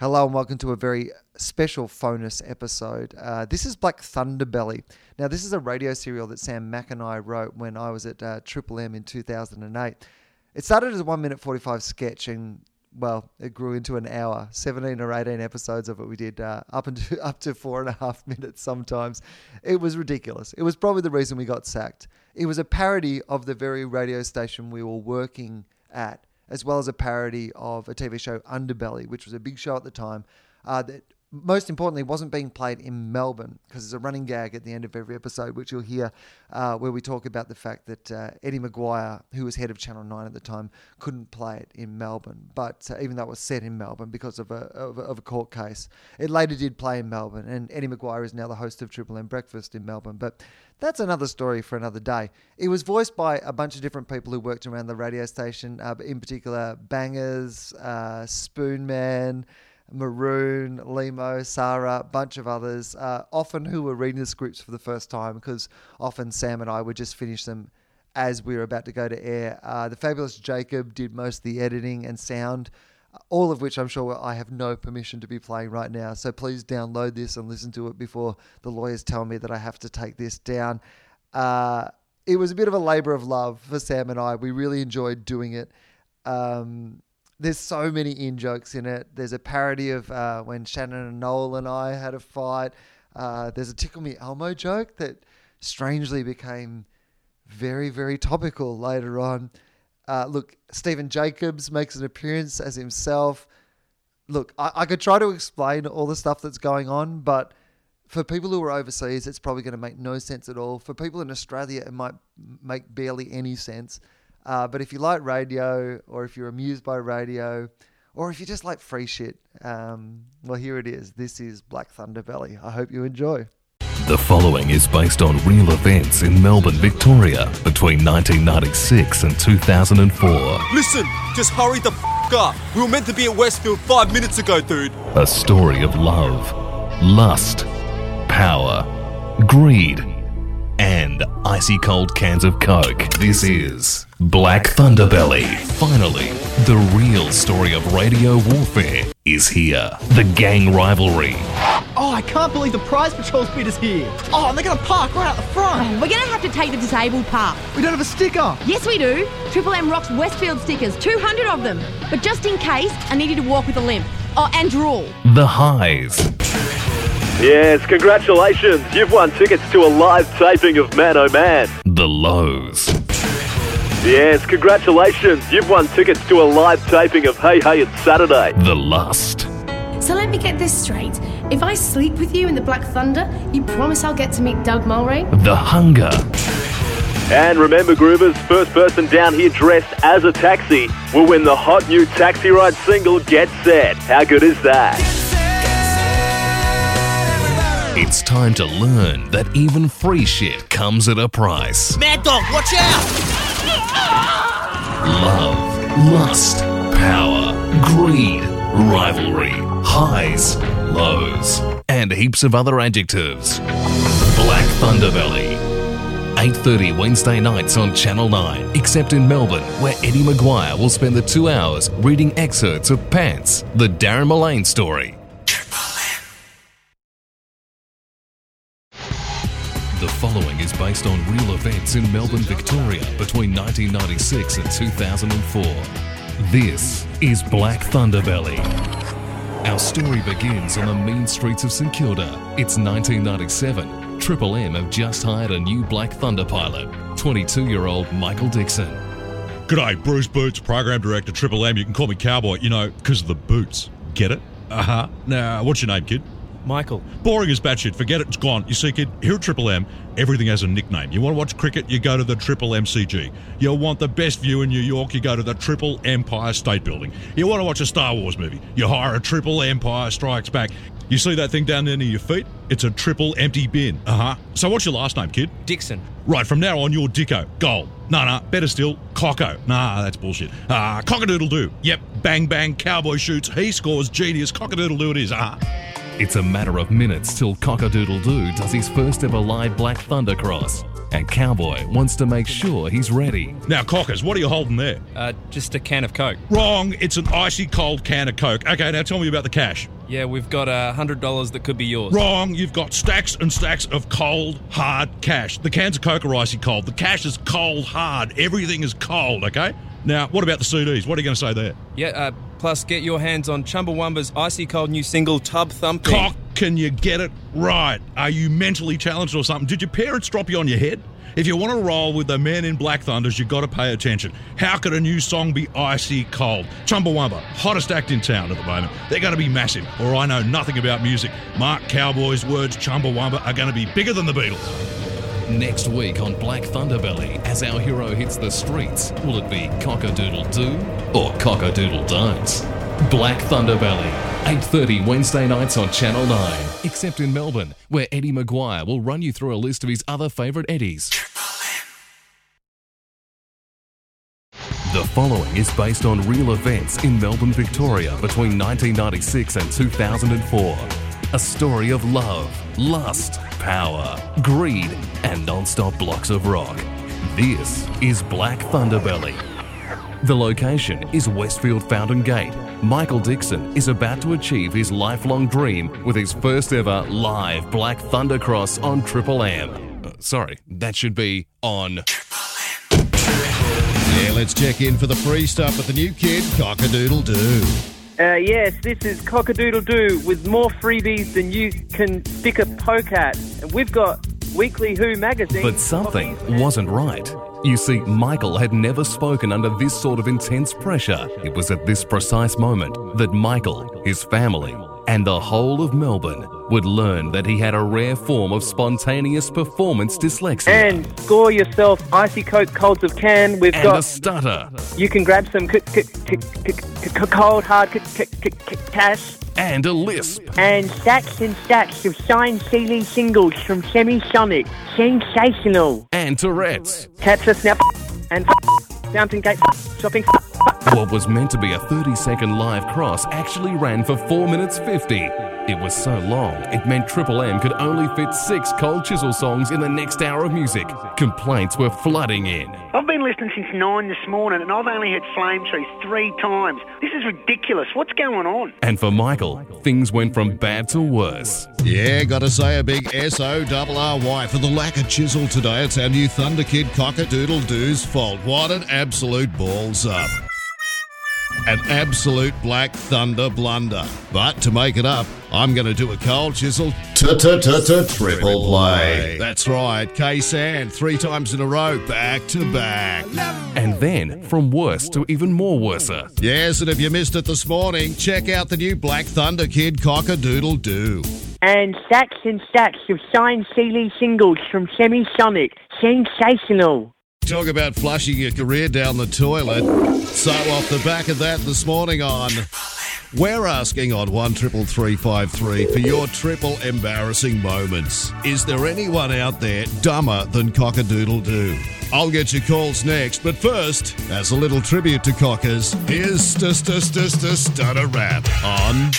Hello and welcome to a very special FONUS episode. Uh, this is Black Thunderbelly. Now, this is a radio serial that Sam Mac and I wrote when I was at uh, Triple M in 2008. It started as a 1 minute 45 sketch and, well, it grew into an hour. 17 or 18 episodes of it we did, uh, up, into, up to four and a half minutes sometimes. It was ridiculous. It was probably the reason we got sacked. It was a parody of the very radio station we were working at as well as a parody of a TV show Underbelly, which was a big show at the time. Uh, that most importantly wasn't being played in Melbourne because there's a running gag at the end of every episode, which you'll hear, uh, where we talk about the fact that uh, Eddie McGuire, who was head of Channel Nine at the time, couldn't play it in Melbourne. But uh, even though it was set in Melbourne because of a, of a, of a court case, it later did play in Melbourne, and Eddie McGuire is now the host of Triple M Breakfast in Melbourne. But that's another story for another day. It was voiced by a bunch of different people who worked around the radio station, uh, in particular Bangers, uh, Spoonman, Maroon, Lehmo, Sarah, bunch of others, uh, often who were reading the scripts for the first time because often Sam and I would just finish them as we were about to go to air. Uh, the fabulous Jacob did most of the editing and sound, all of which I'm sure I have no permission to be playing right now. So please download this and listen to it before the lawyers tell me that I have to take this down. Uh, it was a bit of a labor of love for Sam and I. We really enjoyed doing it. Um, there's so many in jokes in it. There's a parody of uh, when Shannon and Noel and I had a fight. Uh, there's a Tickle Me Elmo joke that strangely became very, very topical later on. Uh, look, Stephen Jacobs makes an appearance as himself. Look, I, I could try to explain all the stuff that's going on, but for people who are overseas, it's probably going to make no sense at all. For people in Australia, it might make barely any sense. Uh, but if you like radio, or if you're amused by radio, or if you just like free shit, um, well, here it is. This is Black Thunderbelly. I hope you enjoy. The following is based on real events in Melbourne, Victoria between 1996 and 2004. Listen, just hurry the f up. We were meant to be at Westfield five minutes ago, dude. A story of love, lust, power, greed, and icy cold cans of Coke. This is Black Thunderbelly. Finally, the real story of radio warfare is here. The gang rivalry. Oh, I can't believe the Prize Patrol's bid is here. Oh, and they're going to park right out the front. Oh, we're going to have to take the disabled path. We don't have a sticker. Yes, we do. Triple M rocks Westfield stickers, 200 of them. But just in case, I need you to walk with a limp. Oh, and drool. The highs. Yes, congratulations. You've won tickets to a live taping of Man Oh Man. The lows. Yes, congratulations. You've won tickets to a live taping of Hey Hey It's Saturday. The lust. So let me get this straight. If I sleep with you in the Black Thunder, you promise I'll get to meet Doug Mulray? The hunger. And remember, Groovers, first person down here dressed as a taxi will win the hot new Taxi Ride single Get Set. How good is that? It's time to learn that even free shit comes at a price. Mad Dog, watch out! Love, lust, power, greed, rivalry, highs, lows, and heaps of other adjectives. Black Thunderbelly. 8.30 Wednesday nights on Channel 9, except in Melbourne, where Eddie McGuire will spend the two hours reading excerpts of Pants, the Darren Millane story. The following is based on real events in Melbourne, Victoria between 1996 and 2004. This is Black Thunder Thunderbelly. Our story begins on the mean streets of St Kilda. It's 1997. Triple M have just hired a new Black Thunder pilot, 22 year old Michael Dixon. G'day, Bruce Boots, Program Director, Triple M. You can call me Cowboy, you know, because of the boots. Get it? Uh huh. Now, what's your name, kid? Michael. Boring as batshit. Forget it. It's gone. You see, kid, here at Triple M, everything has a nickname. You want to watch cricket, you go to the Triple MCG. You want the best view in New York, you go to the Triple Empire State Building. You want to watch a Star Wars movie, you hire a Triple Empire Strikes Back. You see that thing down there near your feet? It's a triple empty bin. Uh huh. So what's your last name, kid? Dixon. Right, from now on, you're Dicko. Gold. No, no, better still, Cocko. Nah, that's bullshit. Ah, uh, Cockadoodle do. Yep, bang bang, cowboy shoots, he scores, genius, Cockadoodle do it is. Ah. Uh-huh. It's a matter of minutes till Cockadoodle Doo does his first ever live Black Thunder cross, and Cowboy wants to make sure he's ready. Now, Cockers, what are you holding there? Uh, just a can of Coke. Wrong. It's an icy cold can of Coke. Okay, now tell me about the cash. Yeah, we've got a hundred dollars that could be yours. Wrong. You've got stacks and stacks of cold, hard cash. The cans of Coke are icy cold. The cash is cold, hard. Everything is cold, okay? Now, what about the CDs? What are you going to say there? Yeah, uh, plus get your hands on Chumbawamba's icy cold new single Tub Thumping. Cock, can you get it right? Are you mentally challenged or something? Did your parents drop you on your head? If you want to roll with the men in Black Thunders, you've got to pay attention. How could a new song be icy cold? Chumbawamba, hottest act in town at the moment. They're going to be massive, or I know nothing about music. Mark Cowboy's words, Chumbawamba, are going to be bigger than the Beatles. Next week on Black Thunderbelly, as our hero hits the streets, will it be Cockadoodle Do or Cockadoodle Don't? Black Thunderbelly, 8.30 Wednesday nights on Channel 9, except in Melbourne, where Eddie McGuire will run you through a list of his other favourite Eddies. The following is based on real events in Melbourne, Victoria between 1996 and 2004. A story of love, lust, power, greed, and non-stop blocks of rock. This is Black Thunderbelly. The location is Westfield Fountain Gate. Michael Dixon is about to achieve his lifelong dream with his first ever live Black Thunder Cross on Triple M. Uh, sorry, that should be on. Yeah, let's check in for the free stuff with the new kid, Cockadoodle Doo. Uh, yes, this is Cockadoodle Doo with more freebies than you can stick a poke at. And we've got Weekly Who magazine. But something wasn't right. You see, Michael had never spoken under this sort of intense pressure. It was at this precise moment that Michael, his family, and the whole of Melbourne would learn that he had a rare form of spontaneous performance dyslexia. And score yourself icy coke colds of can. We've And got. a stutter. You can grab some c- c- c- cold hard cash. And a lisp. And stacks and stacks of signed CD singles from Semisonic. Sensational. And Tourette's. Catch a snap and Fountain Gate shopping. What was meant to be a 30 second live cross actually ran for 4 minutes 50. It was so long, it meant Triple M could only fit six Cold Chisel songs in the next hour of music. Complaints were flooding in. I've been listening since nine this morning and I've only heard Flame Tree three times. This is ridiculous. What's going on? And for Michael, things went from bad to worse. Yeah, gotta say a big S-O-R-R-Y for the lack of chisel today. It's our new Thunder Kid Cockadoodle Doo's fault. What an absolute balls up. An absolute Black Thunder blunder. But to make it up, I'm going to do a cold chisel triple play. That's right, K-San, three times in a row, back to back. And then, from worse to even more worser. Yes, and if you missed it this morning, check out the new Black Thunder Kid Cockadoodle Doo. And stacks and stacks of signed CD singles from Semisonic. Sensational. Talk about flushing your career down the toilet. So off the back of that this morning on we're asking on one triple three five three for your triple embarrassing moments. Is there anyone out there dumber than Cockadoodle Doo? I'll get your calls next, but first, as a little tribute to Cockers, here's St St St St Stutter Rap on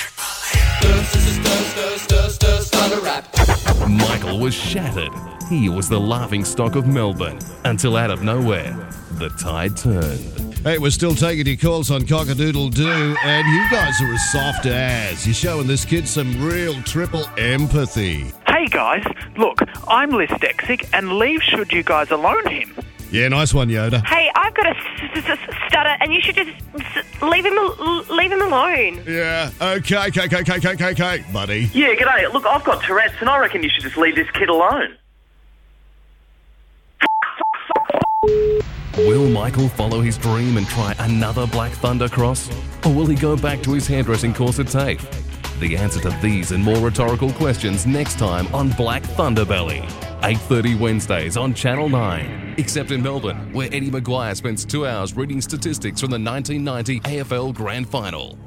Michael was shattered. He was the laughing stock of Melbourne until out of nowhere, the tide turned. Hey, we're still taking your calls on Cockadoodle Doo, and you guys are as soft as. You're showing this kid some real triple empathy. Hey guys, look, I'm dyslexic and leave should you guys alone him. Yeah, nice one, Yoda. Hey, I've got a s- s- s- stutter, and you should just s- leave him al- leave him alone. Yeah, okay, okay, okay, okay, okay, okay, buddy. Yeah, g'day. Look, I've got Tourette's, and I reckon you should just leave this kid alone. Will Michael follow his dream and try another Black Thunder cross? Or will he go back to his hairdressing course at TAFE? The answer to these and more rhetorical questions next time on Black Thunderbelly. 8.30 Wednesdays on Channel 9. Except in Melbourne, where Eddie McGuire spends two hours reading statistics from the 1990 AFL Grand Final.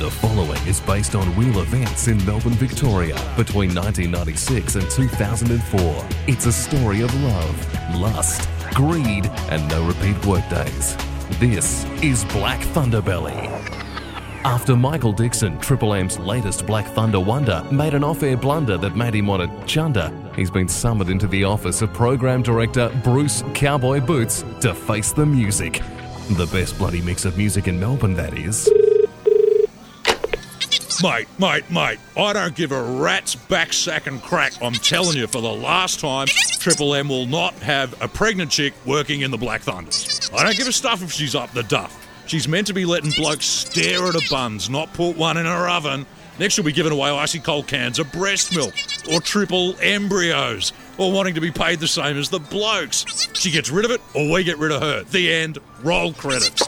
The following is based on real events in Melbourne, Victoria between 1996 and 2004. It's a story of love, lust, greed, and no repeat workdays. This is Black Thunderbelly. After Michael Dixon, Triple M's latest Black Thunder wonder, made an off air blunder that made him want to chunder, he's been summoned into the office of Program Director Bruce Cowboy Boots to face the music. The best bloody mix of music in Melbourne, that is. Mate, mate, mate, I don't give a rat's back sack and crack. I'm telling you for the last time, Triple M will not have a pregnant chick working in the Black Thunders. I don't give a stuff if she's up the duff. She's meant to be letting blokes stare at her buns, not put one in her oven. Next, she'll be giving away icy cold cans of breast milk or triple embryos or wanting to be paid the same as the blokes. She gets rid of it or we get rid of her. The end. Roll credits.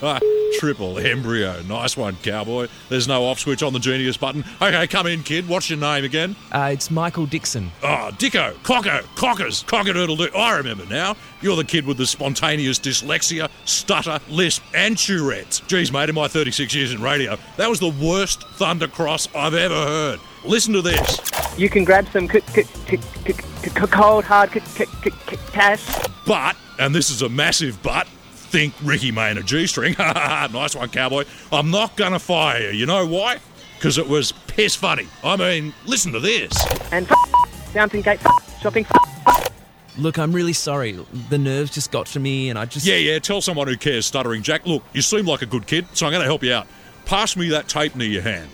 Ah, triple embryo. Nice one, cowboy. There's no off switch on the genius button. Okay, come in, kid. What's your name again? Uh, it's Michael Dixon. Oh, Dicko, Cocko, Cockers, Cockadoodle doo. I remember now. You're the kid with the spontaneous dyslexia, stutter, lisp, and Tourette's. Geez, mate, in my 36 years in radio, that was the worst thundercross I've ever heard. Listen to this. You can grab some c- c- c- c- c- cold, hard c- c- c- c- cash. But, and this is a massive but, think Ricky May in a G string. nice one, cowboy. I'm not going to fire you. You know why? Because it was piss funny. I mean, listen to this. And f- Fountain Gate f- shopping f- Look, I'm really sorry. The nerves just got to me and I just. Yeah, yeah, tell someone who cares, Stuttering Jack. Look, you seem like a good kid, so I'm going to help you out. Pass me that tape near your hand.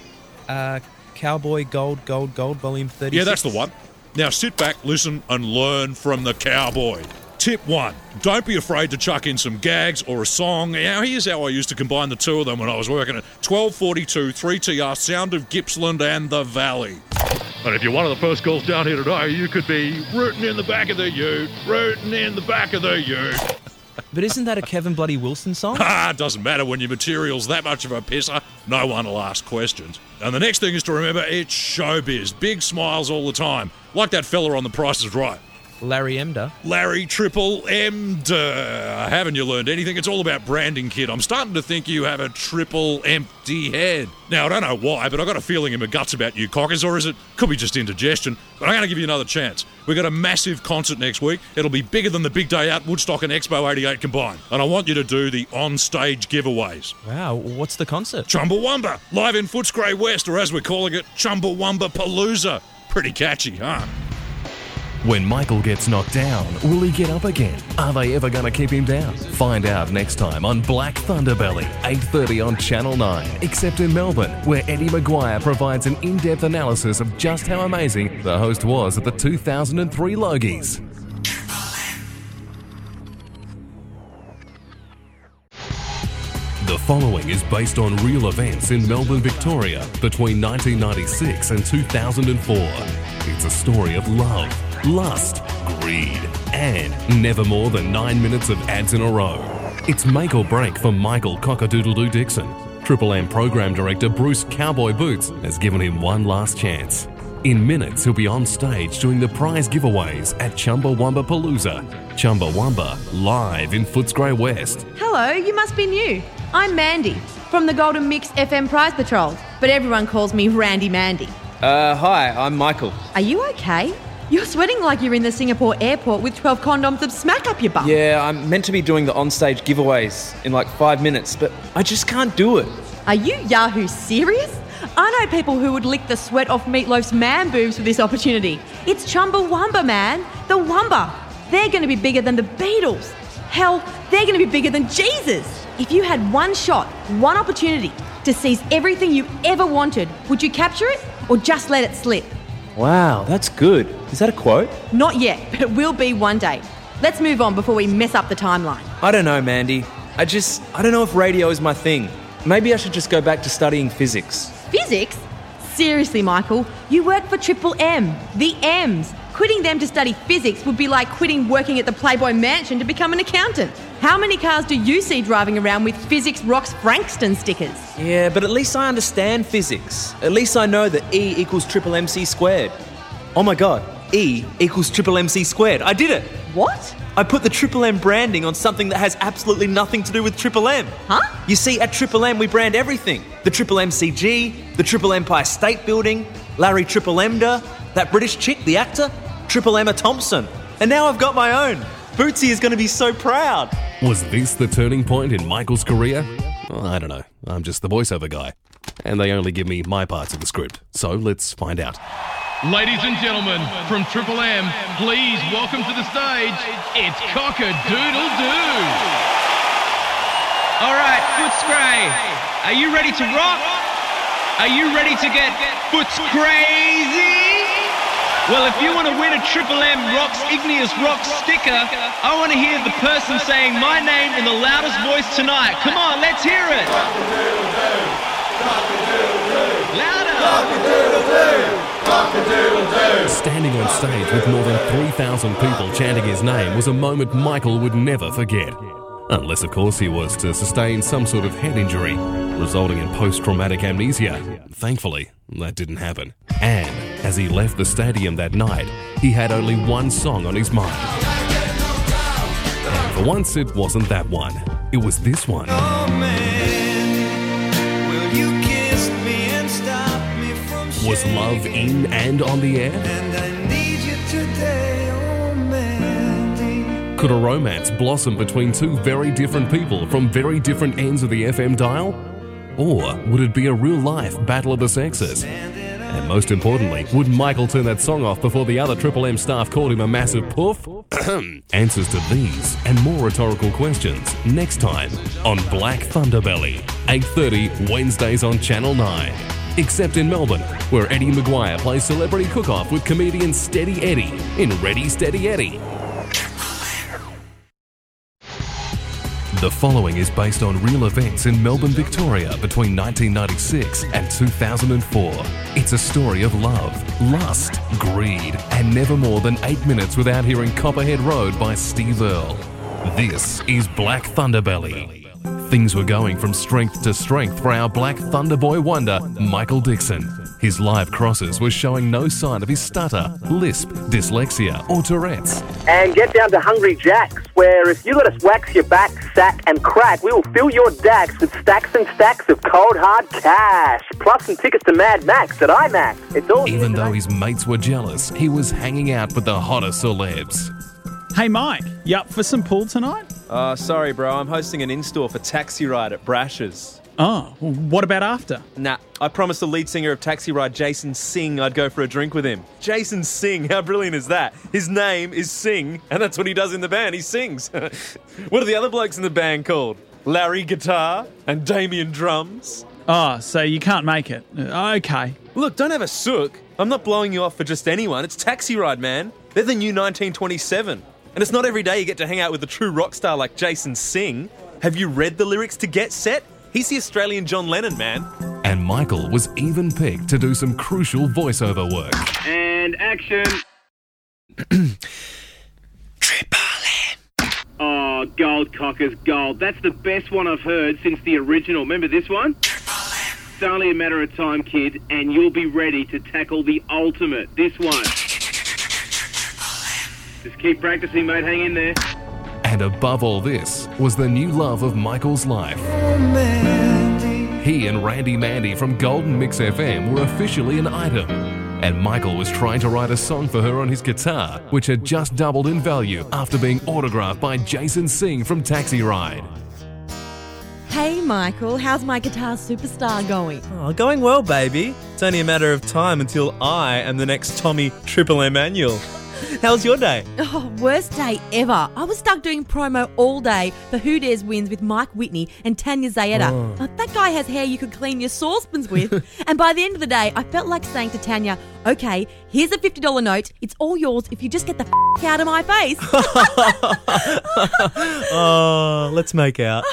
Uh, Cowboy Gold, Gold, Gold, Volume 36. Yeah, that's the one. Now sit back, listen, and learn from the cowboy. Tip one don't be afraid to chuck in some gags or a song. Now, here's how I used to combine the two of them when I was working at 1242 3TR Sound of Gippsland and the Valley. And if you're one of the first girls down here today, you could be rooting in the back of the ute, rooting in the back of the ute. But isn't that a Kevin Bloody Wilson song? Ah, it doesn't matter when your material's that much of a pisser. No one will ask questions. And the next thing is to remember it's showbiz. Big smiles all the time. Like that fella on The Price is Right. Larry Emdur. Larry Triple M. Haven't you learned anything? It's all about branding, kid. I'm starting to think you have a triple empty head. Now, I don't know why, but I got a feeling in my guts about you, cockers, or is it? Could be just indigestion. But I'm going to give you another chance. We've got a massive concert next week. It'll be bigger than the big day out, Woodstock and Expo 88 combined. And I want you to do the on stage giveaways. Wow, what's the concert? Chumbawamba, live in Footscray West, or as we're calling it, Chumbawamba Palooza. Pretty catchy, huh? When Michael gets knocked down, will he get up again? Are they ever going to keep him down? Find out next time on Black Thunderbelly, 8.30 on Channel 9, except in Melbourne, where Eddie McGuire provides an in-depth analysis of just how amazing the host was at the 2003 Logies. The following is based on real events in Melbourne, Victoria between 1996 and 2004. It's a story of love, lust, greed, and never more than nine minutes of ads in a row. It's make or break for Michael Cockadoodledoo Dixon. Triple M program director Bruce Cowboy Boots has given him one last chance. In minutes, he'll be on stage doing the prize giveaways at Chumbawamba Palooza. Chumbawamba, live in Footscray West. Hello, you must be new. I'm Mandy from the Golden Mix FM Prize Patrol, but everyone calls me Randy Mandy. Uh, hi, I'm Michael. Are you okay? You're sweating like you're in the Singapore airport with 12 condoms of smack up your butt. Yeah, I'm meant to be doing the onstage giveaways in like five minutes, but I just can't do it. Are you Yahoo serious? I know people who would lick the sweat off Meatloaf's man boobs for this opportunity. It's Chumbawamba, man. The Wumba. They're going to be bigger than the Beatles. Hell, they're going to be bigger than Jesus. If you had one shot, one opportunity to seize everything you ever wanted, would you capture it or just let it slip? Wow, that's good. Is that a quote? Not yet, but it will be one day. Let's move on before we mess up the timeline. I don't know, Mandy. I just, I don't know if radio is my thing. Maybe I should just go back to studying physics. Physics? Seriously, Michael, you work for Triple M, the M's. Quitting them to study physics would be like quitting working at the Playboy Mansion to become an accountant. How many cars do you see driving around with Physics Rocks Frankston stickers? Yeah, but at least I understand physics. At least I know that E equals triple MC squared. Oh my god, E equals triple MC squared. I did it! What? I put the Triple M branding on something that has absolutely nothing to do with Triple M. Huh? You see, at Triple M we brand everything. The Triple MCG, the Triple Empire State Building, Larry Triple Emdur, that British chick, the actor, Triple Emma Thompson. And now I've got my own. Bootsy is going to be so proud. Was this the turning point in Michael's career? Well, I don't know. I'm just the voiceover guy. And they only give me my parts of the script. So let's find out. Ladies and gentlemen, from Triple M, please welcome to the stage, it's Cock-a-Doodle Doo. All right, Footscray, are you ready to rock? Are you ready to get Foots crazy? Well, if you want to win a Triple M Rocks Igneous Rocks sticker, I want to hear the person saying my name in the loudest voice tonight. Come on, let's hear it. Standing on stage with more than 3,000 people chanting his name was a moment Michael would never forget. Unless, of course, he was to sustain some sort of head injury, resulting in post traumatic amnesia. Thankfully, that didn't happen. And as he left the stadium that night, he had only one song on his mind. And for once, it wasn't that one, it was this one. Was love in and on the air? Could a romance blossom between two very different people from very different ends of the FM dial? Or would it be a real life battle of the sexes? And most importantly, would Michael turn that song off before the other Triple M staff called him a massive poof? Answers to these and more rhetorical questions next time on Black Thunderbelly, 8:30 Wednesdays on Channel 9. Except in Melbourne, where Eddie McGuire plays celebrity cook-off with comedian Steady Eddie in Ready Steady Eddie. The following is based on real events in Melbourne, Victoria between 1996 and 2004. It's a story of love, lust, greed, and never more than eight minutes without hearing Copperhead Road by Steve Earle. This is Black Thunderbelly. Things were going from strength to strength for our Black Thunderboy wonder, Michael Dixon. His live crosses were showing no sign of his stutter, lisp, dyslexia, or Tourette's. And get down to Hungry Jack's, where if you let us wax your back, sack, and crack, we will fill your dacks with stacks and stacks of cold hard cash, plus some tickets to Mad Max at IMAX. It's all Even though his mates were jealous, he was hanging out with the hottest celebs. Hey, Mike, you up for some pool tonight? Uh, sorry, bro. I'm hosting an in-store for Taxi Ride at Brash's. Oh, well, what about after? Nah, I promised the lead singer of Taxi Ride, Jason Singh, I'd go for a drink with him. Jason Singh, how brilliant is that? His name is Singh, and that's what he does in the band. He sings. what are the other blokes in the band called? Larry Guitar and Damien Drums. Oh, so you can't make it. Uh, Okay. Look, don't have a sook. I'm not blowing you off for just anyone. It's Taxi Ride, man. They're the new 1927. And it's not every day you get to hang out with a true rock star like Jason Singh. Have you read the lyrics to Get Set? He's the Australian John Lennon, man. And Michael was even picked to do some crucial voiceover work. And action. Triple M. Oh, gold cockers, gold. That's the best one I've heard since the original. Remember this one? Triple M. It's only a matter of time, kid, and you'll be ready to tackle the ultimate. This one. Just keep practicing, mate. Hang in there. And above all this was the new love of Michael's life. Oh, He and Randy Mandy from Golden Mix FM were officially an item. And Michael was trying to write a song for her on his guitar, which had just doubled in value after being autographed by Jason Singh from Taxi Ride. Hey, Michael, how's my guitar superstar going? Oh, going well, baby. It's only a matter of time until I am the next Tommy Triple M Annual. How's your day? Oh, worst day ever. I was stuck doing promo all day for Who Dares Wins with Mike Whitney and Tania Zaetta. Oh. That guy has hair you could clean your saucepans with. and by the end of the day, I felt like saying to Tania, okay, here's a $50 note. It's all yours if you just get the f- out of my face. Oh, let's make out.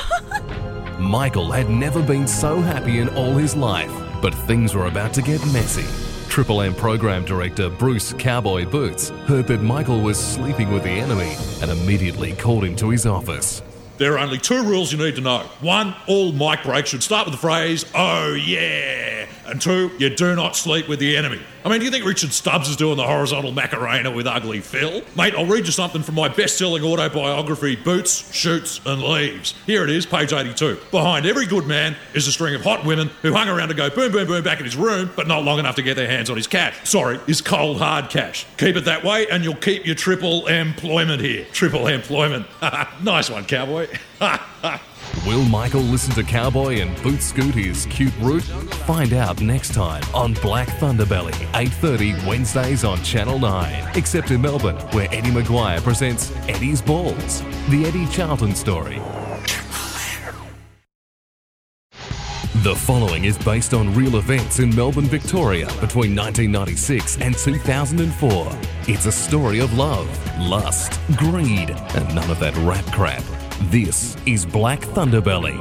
Michael had never been so happy in all his life, but things were about to get messy. Triple M program director Bruce Cowboy Boots heard that Michael was sleeping with the enemy and immediately called him to his office. There are only two rules you need to know. One, all mic breaks should start with the phrase, oh yeah. And two, you do not sleep with the enemy. I mean, do you think Richard Stubbs is doing the horizontal Macarena with Ugly Phil? Mate, I'll read you something from my best selling autobiography, Boots, Shoots, and Leaves. Here it is, page 82. Behind every good man is a string of hot women who hung around to go boom, boom, boom back in his room, but not long enough to get their hands on his cash. Sorry, his cold, hard cash. Keep it that way, and you'll keep your triple employment here. Triple employment. nice one, cowboy. Will Michael listen to Cowboy and boot scoot his cute route? Find out next time on Black Thunderbelly, 8.30 Wednesdays on Channel 9. Except in Melbourne, where Eddie McGuire presents Eddie's Balls, the Eddie Charlton story. The following is based on real events in Melbourne, Victoria between 1996 and 2004. It's a story of love, lust, greed, and none of that rap crap. This is Black Thunderbelly.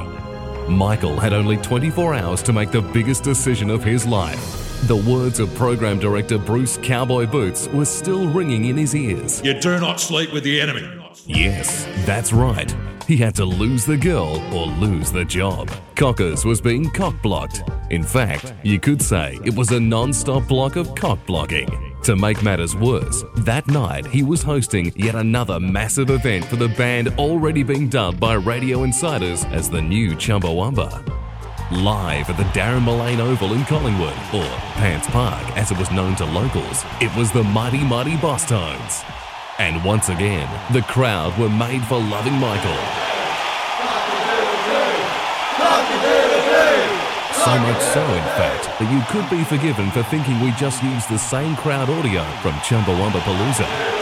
Michael had only 24 hours to make the biggest decision of his life. The words of program director Bruce Cowboy Boots were still ringing in his ears. You do not sleep with the enemy. Yes, that's right. He had to lose the girl or lose the job. Cockers was being cock blocked. In fact, you could say it was a non stop block of cock blocking. To make matters worse, that night he was hosting yet another massive event for the band already being dubbed by radio insiders as the new Chumbawamba. Live at the Darren Millane Oval in Collingwood, or Pants Park as it was known to locals, it was the Mighty Mighty Boss Tones. And once again, the crowd were made for loving Michael. So much so, in fact, that you could be forgiven for thinking we just used the same crowd audio from Chumbawamba Palooza.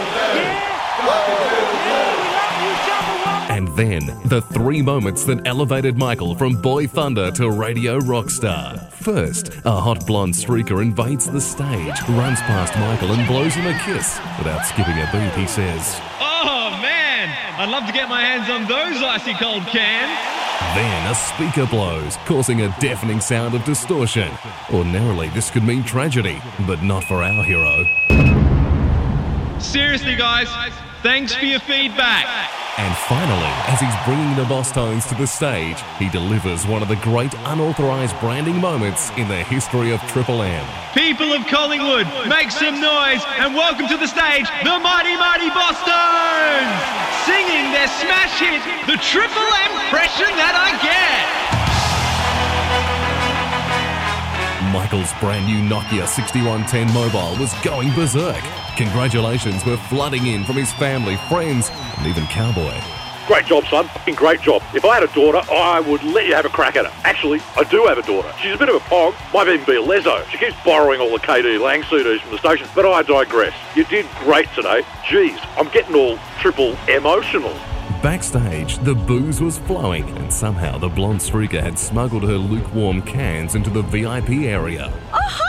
And then, the three moments that elevated Michael from boy thunder to radio rock star. First, a hot blonde streaker invades the stage, runs past Michael and blows him a kiss. Without skipping a beat, he says, Oh man, I'd love to get my hands on those icy cold cans. Then a speaker blows, causing a deafening sound of distortion. Ordinarily, this could mean tragedy, but not for our hero. Seriously, guys, thanks for your feedback. And finally, as he's bringing the Boss Tones to the stage, he delivers one of the great unauthorized branding moments in the history of Triple M. People of Collingwood, make some noise and welcome to the stage the Mighty Mighty Bosstones! Singing their smash hit, the Triple M Impression That I Get! Michael's brand new Nokia 6110 mobile was going berserk. Congratulations were flooding in from his family, friends, and even Cowboy. Great job, son. Fucking great job. If I had a daughter, I would let you have a crack at her. Actually, I do have a daughter. She's a bit of a pog, might even be a leso. She keeps borrowing all the KD Lang CDs from the station, but I digress. You did great today. Jeez, I'm getting all triple emotional. Backstage, the booze was flowing, and somehow the blonde streaker had smuggled her lukewarm cans into the VIP area. Oh,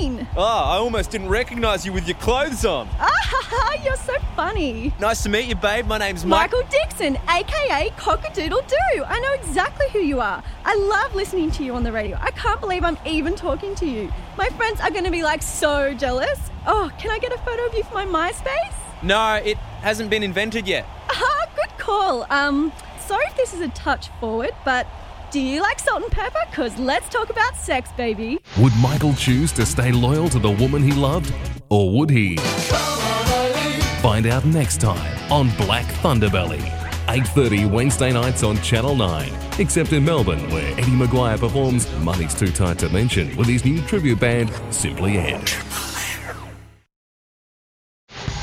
I'm Ah, I almost didn't recognise you with your clothes on. Ah, you're so funny. Nice to meet you, babe. My name's Mike. Michael Dixon, aka Cockadoodle Doo. I know exactly who you are. I love listening to you on the radio. I can't believe I'm even talking to you. My friends are going to be like so jealous. Oh, can I get a photo of you for my MySpace? No, it hasn't been invented yet. Ah, good call. Um, sorry if this is a touch forward, but do you like salt and pepper? Because let's talk about sex, baby. Would Michael choose to stay loyal to the woman he loved? Or would he? Find out next time on Black Thunderbelly. 8.30 Wednesday nights on Channel 9. Except in Melbourne, where Eddie McGuire performs Money's Too Tight to Mention with his new tribute band, Simply Ed.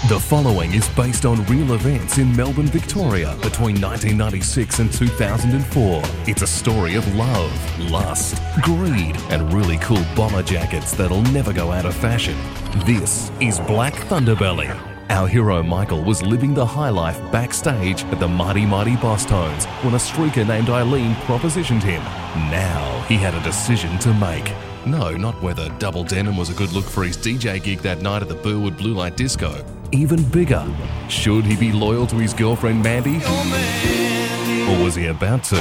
The following is based on real events in Melbourne, Victoria between 1996 and 2004. It's a story of love, lust, greed, and really cool bomber jackets that'll never go out of fashion. This is Black Thunderbelly. Our hero Michael was living the high life backstage at the Mighty Mighty Boss Tones when a streaker named Eileen propositioned him. Now he had a decision to make. No, not whether double denim was a good look for his DJ gig that night at the Burwood Blue Light Disco. Even bigger, should he be loyal to his girlfriend Mandy? Or was he about to?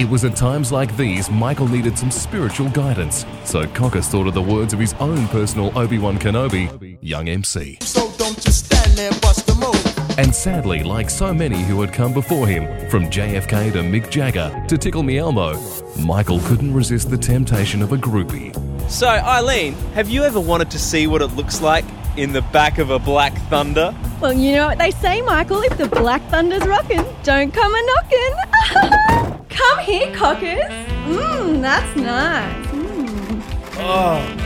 It was at times like these Michael needed some spiritual guidance, so Cockers thought of the words of his own personal Obi-Wan Kenobi, Young MC. So don't just stand there, bust a move. And sadly, like so many who had come before him, from JFK to Mick Jagger to Tickle Me Elmo, Michael couldn't resist the temptation of a groupie. So, Eileen, have you ever wanted to see what it looks like in the back of a Black Thunder? Well, you know what they say, Michael. If the Black Thunder's rockin', don't come a knockin'. come here, cockers. Mmm, that's nice. Mm. Oh,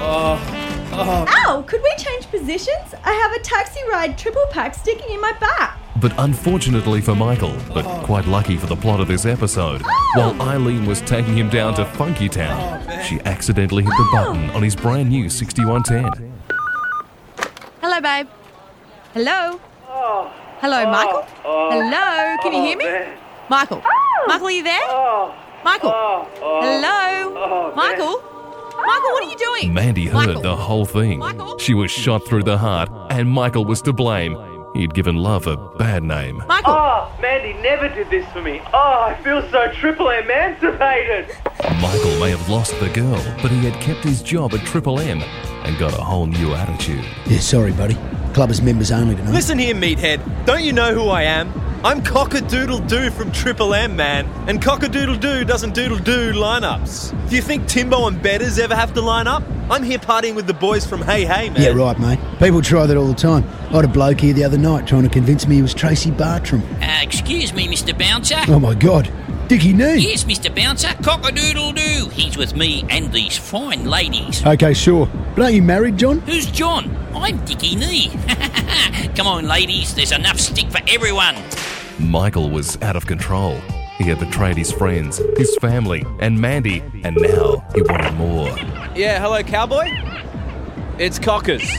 oh, oh. Ow! Could we change positions? I have a taxi ride triple pack sticking in my back. But unfortunately for Michael, but quite lucky for the plot of this episode, while Eileen was taking him down to Funky Town, she accidentally hit the button on his brand new 6110. Hello, babe. Hello. Oh. Hello, oh. Michael. Oh. Hello. Can you hear me? Michael. Michael, are you there? Michael. Hello. Michael. Michael, what are you doing? Mandy heard Michael. the whole thing. She was shot through the heart, and Michael was to blame. He'd given love a bad name. Michael. Oh, Mandy never did this for me. Oh, I feel so triple emancipated. Michael may have lost the girl, but he had kept his job at Triple M and got a whole new attitude. Yeah, sorry, buddy. Club is members only tonight. Listen here, meathead. Don't you know who I am? I'm Cockadoodle Doo from Triple M, man. And Cockadoodle Doo doesn't doodle doo lineups. Do you think Timbo and Betters ever have to line up? I'm here partying with the boys from Hey Hey, man. Yeah, right, mate. People try that all the time. I had a bloke here the other night trying to convince me he was Tracy Bartram. Uh, excuse me, Mr. Bouncer. Oh my God, Dickie Knee. Yes, Mr. Bouncer. cock-a-doodle-doo. He's with me and these fine ladies. Okay, sure. But aren't you married, John? Who's John? I'm Dickie Knee. Come on, ladies. There's enough stick for everyone. Michael was out of control. He had betrayed his friends, his family, and Mandy, and now he wanted more. Yeah, hello, cowboy? It's Cockers.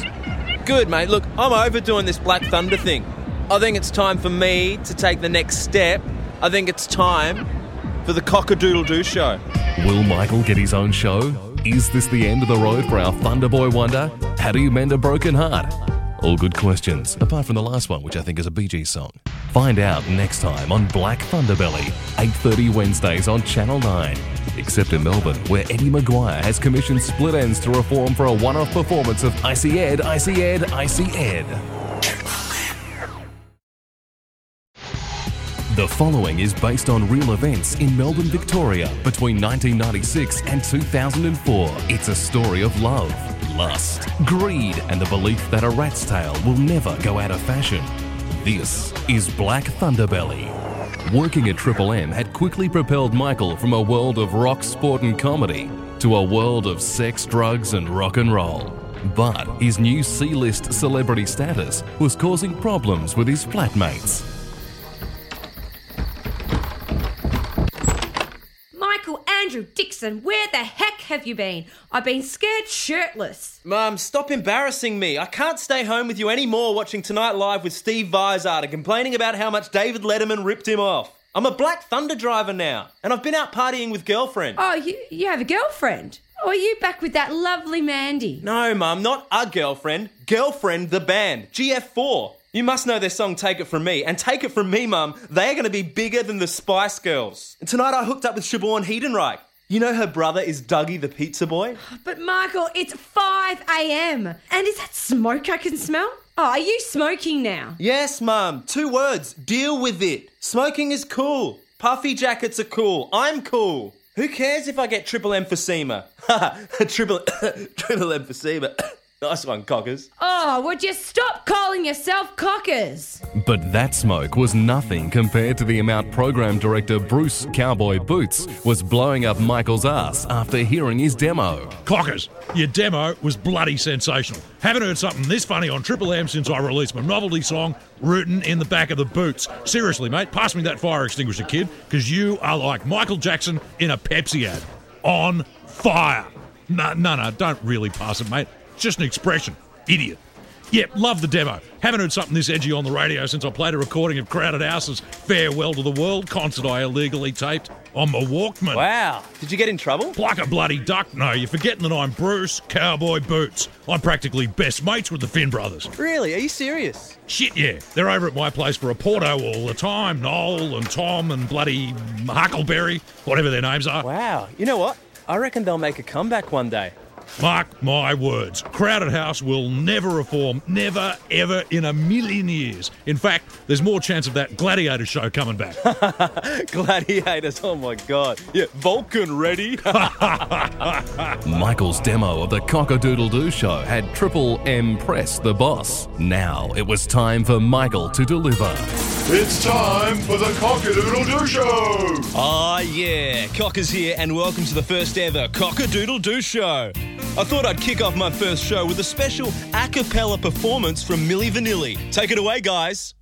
Good, mate. Look, I'm overdoing this Black Thunder thing. I think it's time for me to take the next step. I think it's time for the Cockadoodle Doo show. Will Michael get his own show? Is this the end of the road for our Thunderboy wonder? How do you mend a broken heart? All good questions, apart from the last one, which I think is a Gees song. Find out next time on Black Thunderbelly, 8.30 Wednesdays on Channel 9. Except in Melbourne, where Eddie McGuire has commissioned Split Enz to reform for a one-off performance of Icy Ed, Icy Ed, Icy Ed. The following is based on real events in Melbourne, Victoria between 1996 and 2004. It's a story of love, lust, greed, and the belief that a rat's tail will never go out of fashion. This is Black Thunderbelly. Working at Triple M had quickly propelled Michael from a world of rock, sport, and comedy to a world of sex, drugs, and rock and roll. But his new C list celebrity status was causing problems with his flatmates. Andrew Dixon, where the heck have you been? I've been scared shirtless. Mum, stop embarrassing me. I can't stay home with you anymore watching Tonight Live with Steve Vizard and complaining about how much David Letterman ripped him off. I'm a Black Thunder driver now, and I've been out partying with girlfriend. Oh, you, you have a girlfriend? Or are you back with that lovely Mandy? No, Mum, not a girlfriend. Girlfriend, the band, GF4. You must know their song Take It From Me, and Take It From Me, Mum, they are going to be bigger than the Spice Girls. And tonight I hooked up with Siobhan Heidenreich. You know her brother is Dougie the pizza boy? But Michael, it's 5 a.m. And is that smoke I can smell? Oh, are you smoking now? Yes, Mum. Two words. Deal with it. Smoking is cool. Puffy jackets are cool. I'm cool. Who cares if I get triple emphysema? triple, triple emphysema. Nice one, cockers. Oh, would you stop calling yourself cockers? But that smoke was nothing compared to the amount program director Bruce Cowboy Boots was blowing up Michael's ass after hearing his demo. Cockers, your demo was bloody sensational. Haven't heard something this funny on Triple M since I released my novelty song, Rootin' in the Back of the Boots. Seriously, mate, pass me that fire extinguisher, kid, because you are like Michael Jackson in a Pepsi ad. On fire. No, no, no, don't really pass it, mate. It's just an expression. Idiot. Yep, love the demo. Haven't heard something this edgy on the radio since I played a recording of Crowded House's Farewell to the World concert I illegally taped on my Walkman. Wow. Did you get in trouble? Like a bloody duck. No, you're forgetting that I'm Bruce Cowboy Boots. I'm practically best mates with the Finn brothers. Really? Are you serious? Shit, yeah. They're over at my place for a Porto all the time. Noel and Tom and bloody Huckleberry, whatever their names are. Wow. You know what? I reckon they'll make a comeback one day. Mark my words. Crowded House will never reform. Never, ever in a million years. In fact, there's more chance of that Gladiator show coming back. Gladiators, oh my god. Yeah, Vulcan ready. Michael's demo of the Cockadoodle Doo show had Triple M press the boss. Now it was time for Michael to deliver. It's time for the Cockadoodle Doo Show! Ah, yeah. Cockers here, and welcome to the first ever Cockadoodle Doo Show. I thought I'd kick off my first show with a special a cappella performance from Milli Vanilli. Take it away, guys.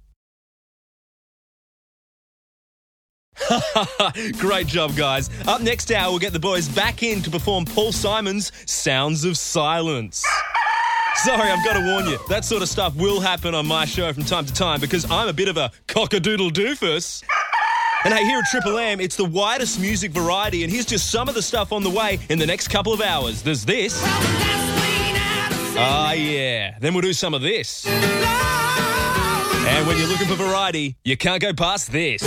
Great job, guys. Up next hour, we'll get the boys back in to perform Paul Simon's Sounds of Silence. Sorry, I've got to warn you, that sort of stuff will happen on my show from time to time because I'm a bit of a cock a doodle doofus. And hey, here at Triple M, it's the widest music variety, and here's just some of the stuff on the way in the next couple of hours. There's this. Ah, yeah. Then we'll do some of this. And when you're looking for variety, you can't go past this.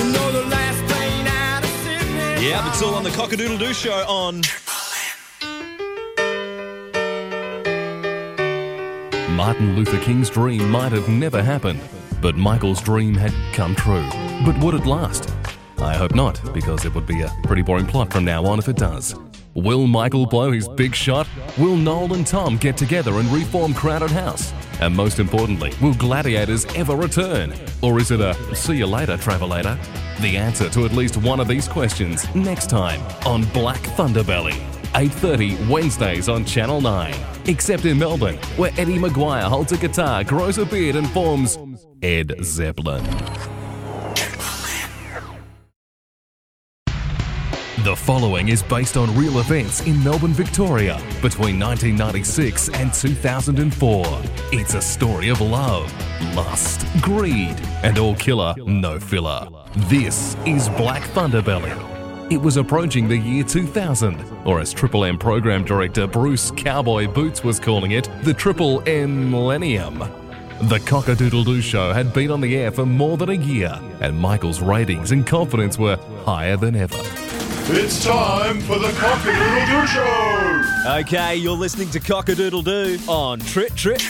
Yeah, it's all on the Cockadoodle Doo show on. Martin Luther King's dream might have never happened, but Michael's dream had come true. But would it last? I hope not, because it would be a pretty boring plot from now on if it does. Will Michael blow his big shot? Will Noel and Tom get together and reform Crowded House? And most importantly, will Gladiators ever return? Or is it a see you later, Travelator? The answer to at least one of these questions next time on Black Thunderbelly. 8.30 Wednesdays on Channel 9. Except in Melbourne, where Eddie McGuire holds a guitar, grows a beard and forms Ed Zeppelin. The following is based on real events in Melbourne, Victoria between 1996 and 2004. It's a story of love, lust, greed, and all killer, no filler. This is Black Thunderbelly. It was approaching the year 2000, or as Triple M program director Bruce Cowboy Boots was calling it, the Triple M Millennium. The Cockadoodle Doo show had been on the air for more than a year, and Michael's ratings and confidence were higher than ever. It's time for the Cockadoodle Doo Show! Okay, you're listening to Cockadoodle Doo on Trip Trip.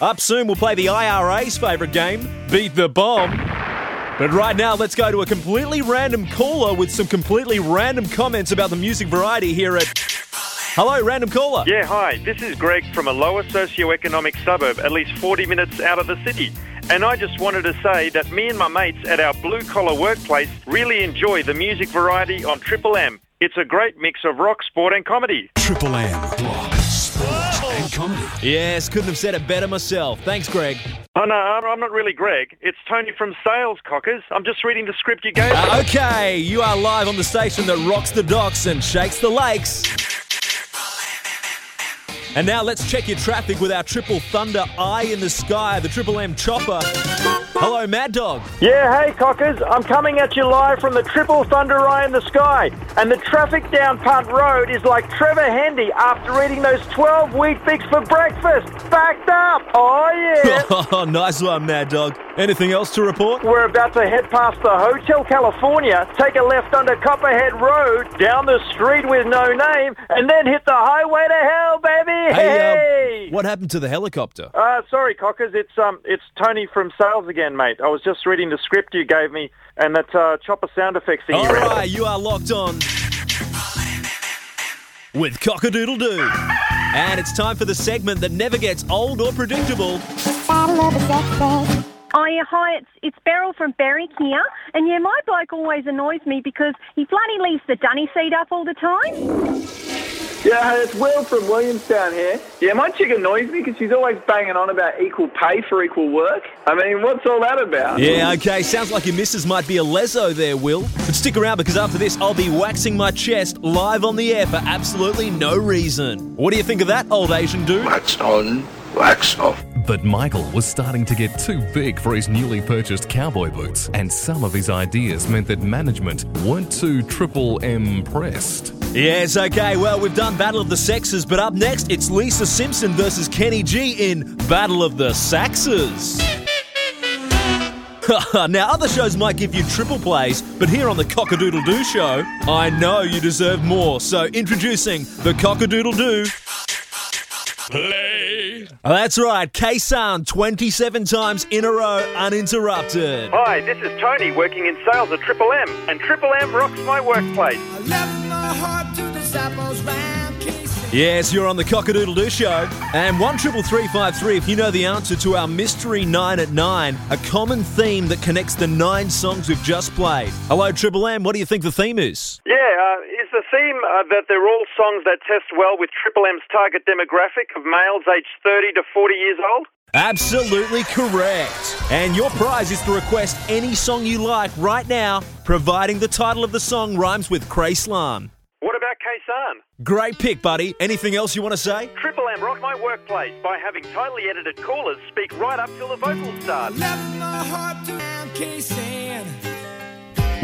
Up soon, we'll play the IRA's favourite game, Beat the Bomb. But right now, let's go to a completely random caller with some completely random comments about the music variety here at. Hello, random caller. Yeah, hi. This is Greg from a lower socioeconomic suburb, at least 40 minutes out of the city. And I just wanted to say that me and my mates at our blue collar workplace really enjoy the music variety on Triple M. It's a great mix of rock, sport, and comedy. Triple M. Rock, sport, and comedy. Yes, couldn't have said it better myself. Thanks, Greg. Oh, no, I'm I'm not really Greg. It's Tony from Sales, Cockers. I'm just reading the script you gave me. Uh, okay, you are live on the station that rocks the docks and shakes the lakes. And now let's check your traffic with our triple thunder eye in the sky, the triple M chopper. Hello, Mad Dog. Yeah, hey cockers, I'm coming at you live from the Triple Thunder Eye in the sky, and the traffic down Punt Road is like Trevor Hendy after eating those 12 Weet-Bix for breakfast. Backed up! Oh yeah! Oh, nice one, Mad Dog. Anything else to report? We're about to head past the Hotel California, take a left onto Copperhead Road, down the street with no name, and then hit the highway to hell, baby! Hey, uh, what happened to the helicopter? Uh, sorry, Cockers. It's um, it's Tony from Sales again, mate. I was just reading the script you gave me, and that uh, chopper sound effects thing. All you read. you are locked on with Cockadoodle Doo. And it's time for the segment that never gets old or predictable. Oh yeah, hi, it's it's Beryl from Berwick here, and yeah, my bloke always annoys me because he bloody leaves the dunny seat up all the time. Yeah, it's Will from Williamstown here. Yeah, my chick annoys me because she's always banging on about equal pay for equal work. I mean, what's all that about? Yeah, okay. Sounds like your missus might be a leso there, Will. But stick around because after this, I'll be waxing my chest live on the air for absolutely no reason. What do you think of that, old Asian dude? Wax on, wax off. But Michael was starting to get too big for his newly purchased cowboy boots, and some of his ideas meant that management weren't too triple impressed. Yes, okay. Well, we've done Battle of the Sexes, but up next, it's Lisa Simpson versus Kenny G in Battle of the Saxes. now, other shows might give you triple plays, but here on the Cockadoodle Doo show, I know you deserve more. So, introducing the Cockadoodle Doo. Play. Oh, that's right, Khe Sanh 27 times in a row, uninterrupted. Hi, this is Tony working in sales at Triple M, and Triple M rocks my workplace. Yes, you're on the Cockadoodle Doo show. And one triple three five three. If you know the answer to our mystery nine at nine, a common theme that connects the nine songs we've just played. Hello, Triple M. What do you think the theme is? Yeah, uh, is the theme uh, that they're all songs that test well with Triple M's target demographic of males aged 30 to 40 years old? Absolutely correct. And your prize is to request any song you like right now, providing the title of the song rhymes with Crayslan. What about Khe Sanh? Great pick, buddy. Anything else you want to say? Triple M rock my workplace by having tightly edited callers speak right up till the vocals start.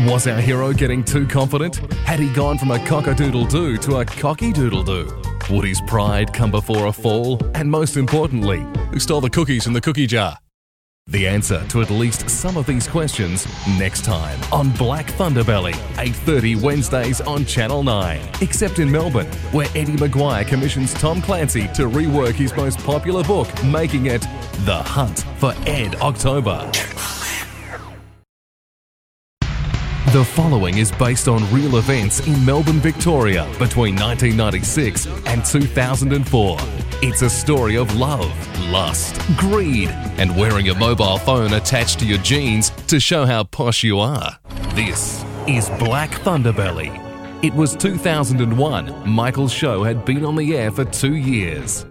Was our hero getting too confident? Had he gone from a cockadoodle doo to a cocky doodle doo? Would his pride come before a fall? And most importantly, who stole the cookies from the cookie jar? The answer to at least some of these questions next time on Black Thunderbelly, 8:30 Wednesdays on Channel 9. Except in Melbourne, where Eddie McGuire commissions Tom Clancy to rework his most popular book, making it The Hunt for Ed October. The following is based on real events in Melbourne, Victoria between 1996 and 2004. It's a story of love, lust, greed, and wearing a mobile phone attached to your jeans to show how posh you are. This is Black Thunderbelly. It was 2001. Michael's show had been on the air for two years.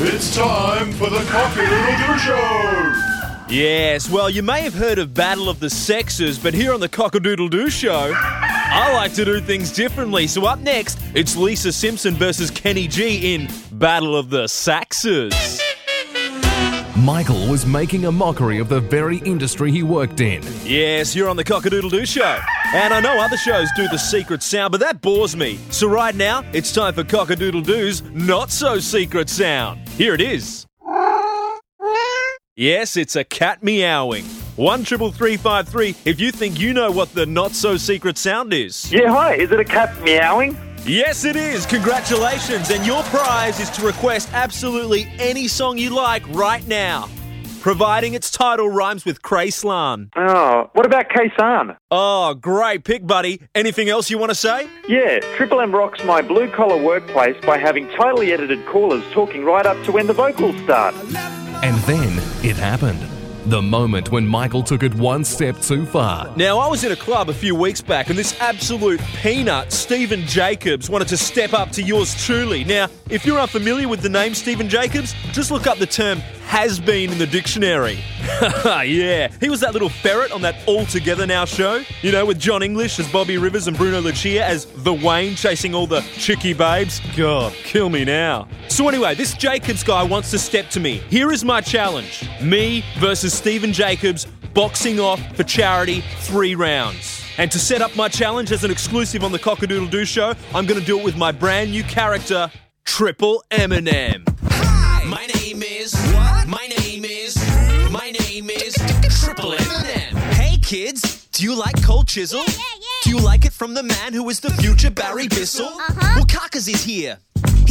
It's time for the Cock-a-doodle-doo Show! Yes, well, you may have heard of Battle of the Sexes, but here on the Cockadoodle Doo Show, I like to do things differently. So up next, it's Lisa Simpson versus Kenny G in Battle of the Saxes. Michael was making a mockery of the very industry he worked in. Yes, you're on the Cockadoodle Doo Show. And I know other shows do the secret sound, but that bores me. So right now, it's time for Cockadoodle Doo's not so secret sound. Here it is. Yes, it's a cat meowing. One triple three five three. If you think you know what the not so secret sound is. Yeah, hi. Is it a cat meowing? Yes, it is. Congratulations. And your prize is to request absolutely any song you like right now, providing its title rhymes with Crayslan. Oh, what about Khe Sanh? Oh, great pick, buddy. Anything else you want to say? Yeah, Triple M rocks my blue collar workplace by having tightly edited callers talking right up to when the vocals start. And then it happened. The moment when Michael took it one step too far. Now, I was in a club a few weeks back, and this absolute peanut, Steven Jacobs, wanted to step up to yours truly. Now, if you're unfamiliar with the name Steven Jacobs, just look up the term has been in the dictionary. yeah, he was that little ferret on that All Together Now show, you know, with Jon English as Bobby Rivers and Bruno Lucia as the Wayne chasing all the chickie babes. God, kill me now. So, anyway, this Jacobs guy wants to step to me. Here is my challenge me versus Steven Jacobs, boxing off for charity, three rounds. And to set up my challenge as an exclusive on the Cockadoodle Doo show, I'm going to do it with my brand new character, Triple Eminem. Kids, do you like cold chisel? Yeah, yeah, yeah. Do you like it from the man who is the future Barry Bissell? Uh-huh. Well, Carcass is here.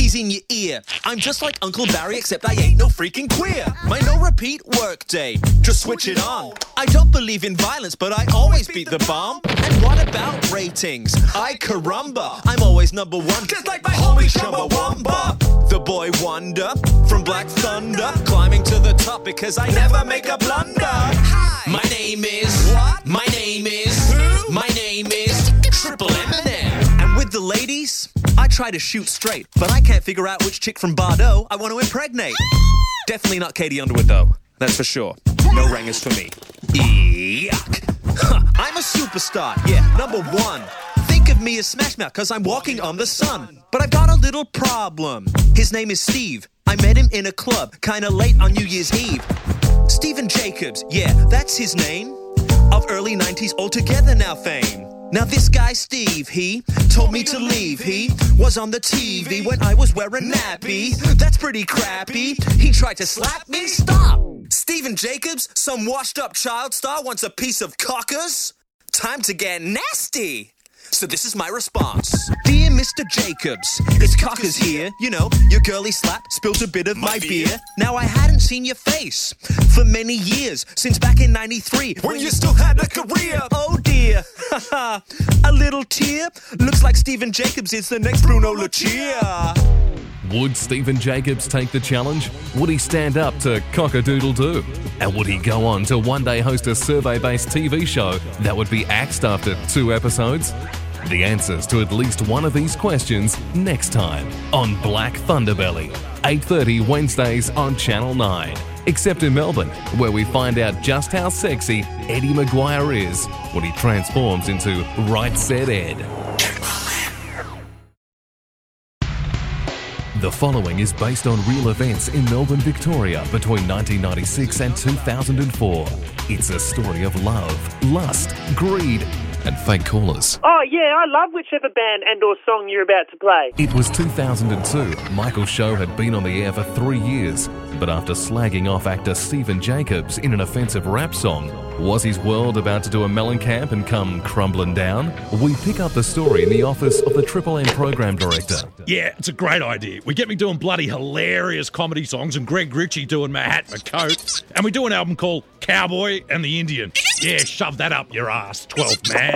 He's in your ear. I'm just like Uncle Barry, except I ain't no freaking queer. My no repeat work day. Just switch it on. I don't believe in violence, but I always beat the bomb. And what about ratings? I caramba. I'm always number one, just like my homie Chumbawamba. The boy wonder from Black Thunder, climbing to the top because I never make a blunder. Hi. My name is what? My name is who? My name is Triple Eminem. The ladies, I try to shoot straight, but I can't figure out which chick from Bardot I want to impregnate. Definitely not Katie Underwood, though. That's for sure. No rangers for me. Yuck. Huh, I'm a superstar, yeah, number one. Think of me as Smash Mouth, cause I'm walking on the sun. But I've got a little problem. His name is Steve. I met him in a club, kinda late on New Year's Eve. Steven Jacobs, yeah, that's his name. Of early 90s altogether now fame. Now this guy Steve, he told me to leave. He was on the TV when I was wearing nappy. That's pretty crappy. He tried to slap me. Stop. Steven Jacobs, some washed up child star, wants a piece of cockers. Time to get nasty. So this is my response. Dear Mr. Jacobs, it's Cockers here. You know, your girly slap spilled a bit of my, beer. Now I hadn't seen your face for many years, since back in 93 when you still had a career. Oh dear. a little tear. Looks like Steven Jacobs is the next Bruno Lucia. Would Steven Jacobs take the challenge? Would he stand up to Cockadoodle Doo? And would he go on to one day host a survey based TV show that would be axed after two episodes? The answers to at least one of these questions next time on Black Thunderbelly, 8:30 Wednesdays on Channel 9. except in Melbourne, where we find out just how sexy Eddie McGuire is when he transforms into Right Said Ed. The following is based on real events in Melbourne, Victoria between 1996 and 2004. It's a story of love, lust, greed, and fake callers. Oh, yeah, I love whichever band and or song you're about to play. It was 2002. Michael's show had been on the air for three years, but after slagging off actor Steven Jacobs in an offensive rap song, was his world about to do a Mellencamp and come crumbling down? We pick up the story in the office of the Triple M program director. Yeah, it's a great idea. We get me doing bloody hilarious comedy songs and Greg Ritchie doing my hat and my coat. And we do an album called Cowboy and the Indian. Yeah, shove that up your ass, 12 man.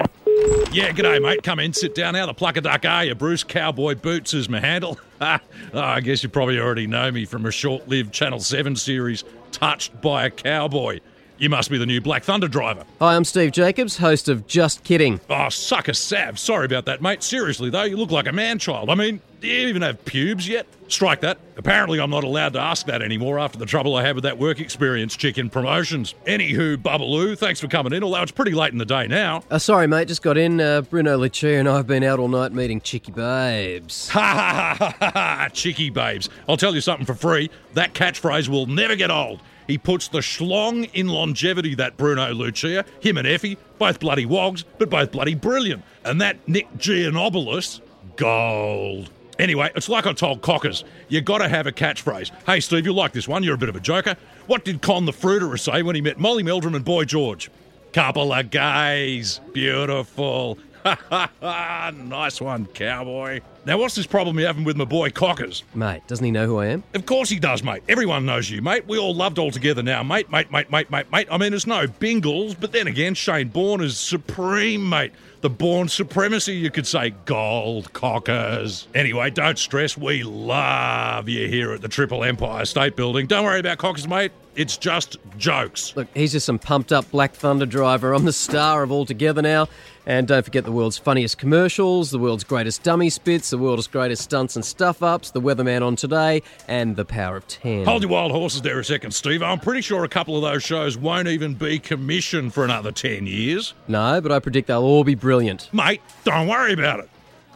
Yeah, g'day, mate. Come in, sit down. How the plucker duck are you? Bruce Cowboy Boots is my handle. oh, I guess you probably already know me from a short lived Channel 7 series, Touched by a Cowboy. You must be the new Black Thunder driver. Hi, I'm Steve Jacobs, host of Just Kidding. Oh, suck a sav. Sorry about that, mate. Seriously, though, you look like a man child. I mean, do you even have pubes yet? Strike that. Apparently, I'm not allowed to ask that anymore after the trouble I had with that work experience chick in promotions. Anywho, Bubbaloo, thanks for coming in, although it's pretty late in the day now. Uh, sorry, mate, just got in. Uh, Bruno Lucia and I have been out all night meeting chicky babes. Ha ha ha ha ha! Chicky babes. I'll tell you something for free. That catchphrase will never get old. He puts the schlong in longevity, that Bruno Lucia. Him and Effie, both bloody wogs, but both bloody brilliant. And that Nick Giannopoulos, gold. Anyway, it's like I told Cockers. You gotta have a catchphrase. Hey, Steve, you like this one? You're a bit of a joker. What did Con the Fruiterer say when he met Molly Meldrum and Boy George? Couple of gays. Beautiful. nice one, cowboy. Now, what's this problem you're having with my boy Cockers? Mate, doesn't he know who I am? Of course he does, mate. Everyone knows you, mate. We all loved all together now, mate, mate, mate, mate, mate, mate. I mean, it's no Bingles, but then again, Shane Bourne is supreme, mate. The Bourne supremacy, you could say. Gold Cockers. Anyway, don't stress. We love you here at the Triple Empire State Building. Don't worry about Cockers, mate. It's just jokes. Look, he's just some pumped up Black Thunder driver. I'm the star of All Together now. And don't forget the world's funniest commercials, the world's greatest dummy spits, the world's greatest stunts and stuff ups, the weatherman on today, and the power of 10. Hold your wild horses there a second, Steve. I'm pretty sure a couple of those shows won't even be commissioned for another 10 years. No, but I predict they'll all be brilliant. Mate, don't worry about it.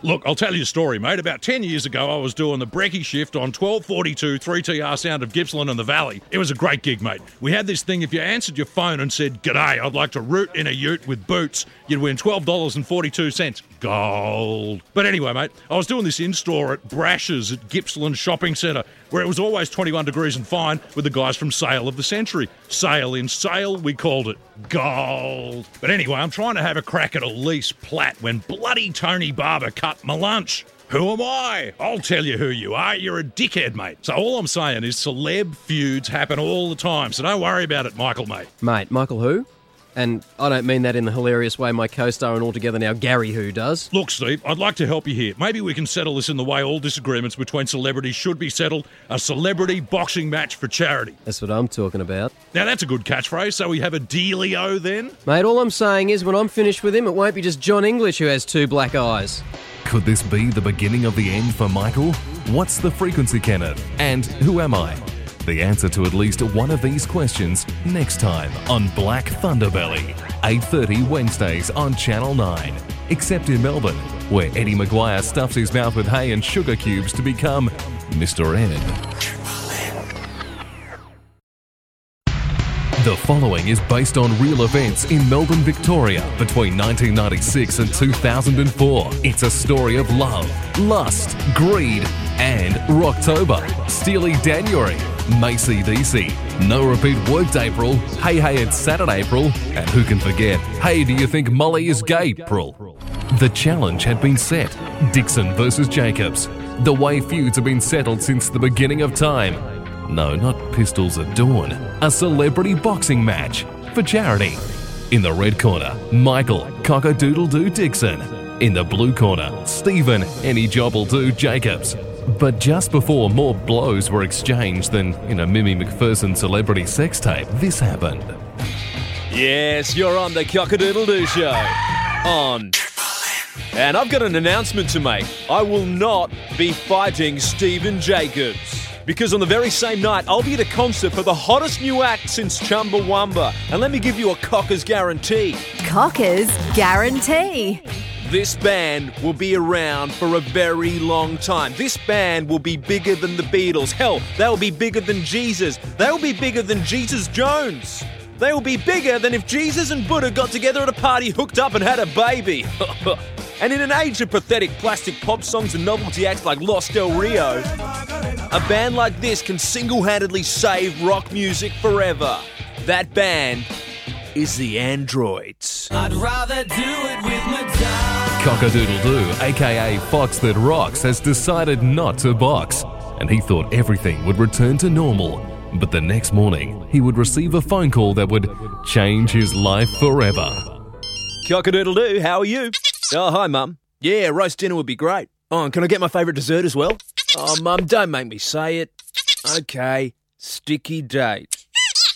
Look, I'll tell you a story, mate. About 10 years ago, I was doing the brekkie shift on 1242 3TR Sound of Gippsland and the Valley. It was a great gig, mate. We had this thing, if you answered your phone and said, G'day, I'd like to root in a ute with boots, you'd win $12.42. Gold. But anyway, mate, I was doing this in store at Brash's at Gippsland Shopping Centre, where it was always 21 degrees and fine with the guys from Sale of the Century. Sale in sale, we called it gold. But anyway, I'm trying to have a crack at Alyce Platt when bloody Tony Barber cut my lunch. Who am I? I'll tell you who you are. You're a dickhead, mate. So all I'm saying is celeb feuds happen all the time, so don't worry about it, Michael, mate. Mate, Michael who? And I don't mean that in the hilarious way my co star and altogether now Gary Who does. Look, Steve, I'd like to help you here. Maybe we can settle this in the way all disagreements between celebrities should be settled a celebrity boxing match for charity. That's what I'm talking about. Now, that's a good catchphrase. So we have a dealio then? Mate, all I'm saying is when I'm finished with him, it won't be just Jon English who has two black eyes. Could this be the beginning of the end for Michael? What's the frequency, Kenneth? And who am I? The answer to at least one of these questions next time on Black Thunderbelly, 8:30 Wednesdays on Channel 9. Except in Melbourne, where Eddie McGuire stuffs his mouth with hay and sugar cubes to become Mr. Ed. The following is based on real events in Melbourne, Victoria between 1996 and 2004. It's a story of love, lust, greed, and Rocktober, Steely January, Macy DC, No Repeat Worked April, Hey Hey It's Saturday April, and who can forget, Hey Do You Think Molly is Gay April. The challenge had been set Dixon versus Jacobs. The way feuds have been settled since the beginning of time. No, not Pistols at Dawn. A celebrity boxing match for charity. In the red corner, Michael Cockadoodle Doo Dixon. In the blue corner, Stephen Any Job Will Do Jacobs. But just before more blows were exchanged than in a Mimi Macpherson celebrity sex tape, this happened. Yes, you're on the Cockadoodle Doo Show. On. And I've got an announcement to make. I will not be fighting Steven Jacobs. Because on the very same night, I'll be at a concert for the hottest new act since Chumbawamba. And let me give you a cocker's guarantee. Cockers guarantee. This band will be around for a very long time. This band will be bigger than the Beatles. Hell, they'll be bigger than Jesus. They'll be bigger than Jesus Jones. They will be bigger than if Jesus and Buddha got together at a party, hooked up, and had a baby. and in an age of pathetic plastic pop songs and novelty acts like Los Del Rio, a band like this can single handedly save rock music forever. That band is the Androids. I'd rather do it with Cockadoodle Doo, aka Fox That Rocks, has decided not to box, and he thought everything would return to normal. But the next morning, he would receive a phone call that would change his life forever. Cockadoodle doo, how are you? Oh, hi, Mum. Yeah, roast dinner would be great. Oh, and can I get my favourite dessert as well? Oh, Mum, don't make me say it. Okay, sticky date.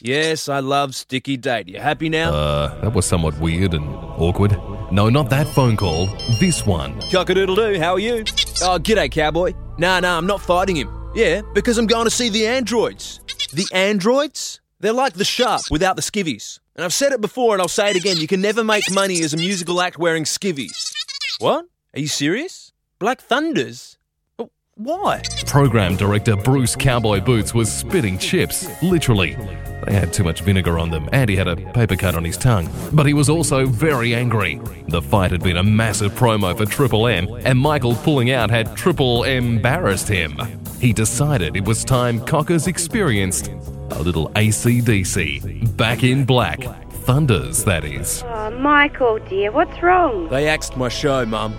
Yes, I love sticky date. You happy now? Uh, that was somewhat weird and awkward. No, not that phone call. This one. Cockadoodle doo, how are you? Oh, g'day, cowboy. Nah, nah, I'm not fighting him. Yeah, because I'm going to see the androids. The androids? They're like the sharp without the skivvies. And I've said it before and I'll say it again you can never make money as a musical act wearing skivvies. What? Are you serious? Black Thunders? Oh, Why? Program director Bruce Cowboy Boots was spitting chips, literally. They had too much vinegar on them, and he had a paper cut on his tongue. But he was also very angry. The fight had been a massive promo for Triple M, and Michael pulling out had triple M embarrassed him. He decided it was time Cockers experienced a little ACDC. Back in black. Thunders, that is. Oh, Michael, dear, what's wrong? They axed my show, Mum.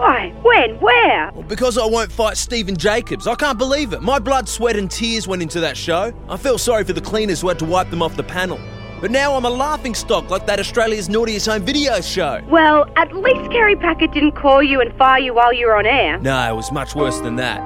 Why? When? Where? Well, because I won't fight Steven Jacobs. I can't believe it. My blood, sweat, and tears went into that show. I feel sorry for the cleaners who had to wipe them off the panel. But now I'm a laughing stock like that Australia's Naughtiest Home Video show. Well, at least Kerry Packer didn't call you and fire you while you were on air. No, it was much worse than that.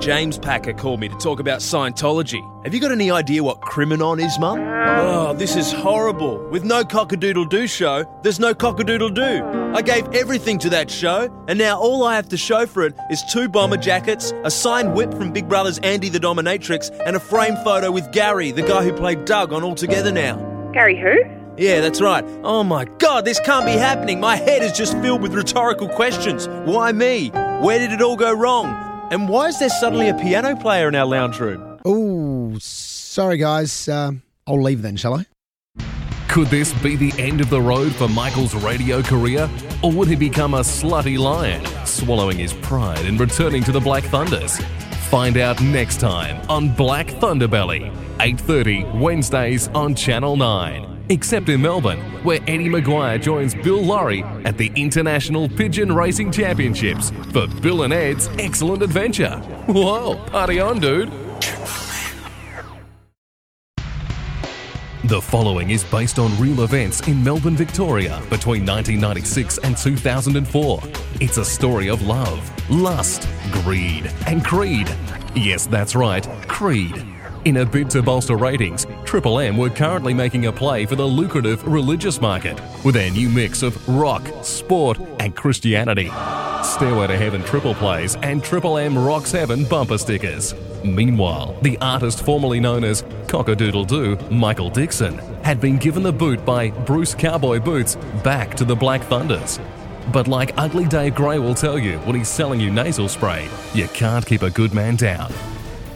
James Packer called me to talk about Scientology. Have you got any idea what Criminon is, Mum? Oh, this is horrible. With no cockadoodle doo show, there's no cockadoodle doo. I gave everything to that show, and now all I have to show for it is two bomber jackets, a signed whip from Big Brother's Andy the Dominatrix, and a frame photo with Gary, the guy who played Doug on All Together Now. Gary who? Yeah, that's right. Oh my god, this can't be happening. My head is just filled with rhetorical questions. Why me? Where did it all go wrong? And why is there suddenly a piano player in our lounge room? Oh, sorry, guys. Uh, I'll leave then, shall I? Could this be the end of the road for Michael's radio career? Or would he become a slutty lion, swallowing his pride and returning to the Black Thunders? Find out next time on Black Thunderbelly, 8.30 Wednesdays on Channel 9. Except in Melbourne, where Eddie McGuire joins Bill Lawry at the International Pigeon Racing Championships for Bill and Ed's Excellent Adventure. Whoa, party on, dude! The following is based on real events in Melbourne, Victoria between 1996 and 2004. It's a story of love, lust, greed, and creed. Yes, that's right, creed. In a bid to bolster ratings, Triple M were currently making a play for the lucrative religious market with their new mix of rock, sport, and Christianity. Stairway to Heaven triple plays and Triple M Rocks Heaven bumper stickers. Meanwhile, the artist formerly known as Cockadoodle Doo, Michael Dixon, had been given the boot by Bruce Cowboy Boots back to the Black Thunders. But like Ugly Dave Gray will tell you when he's selling you nasal spray, you can't keep a good man down.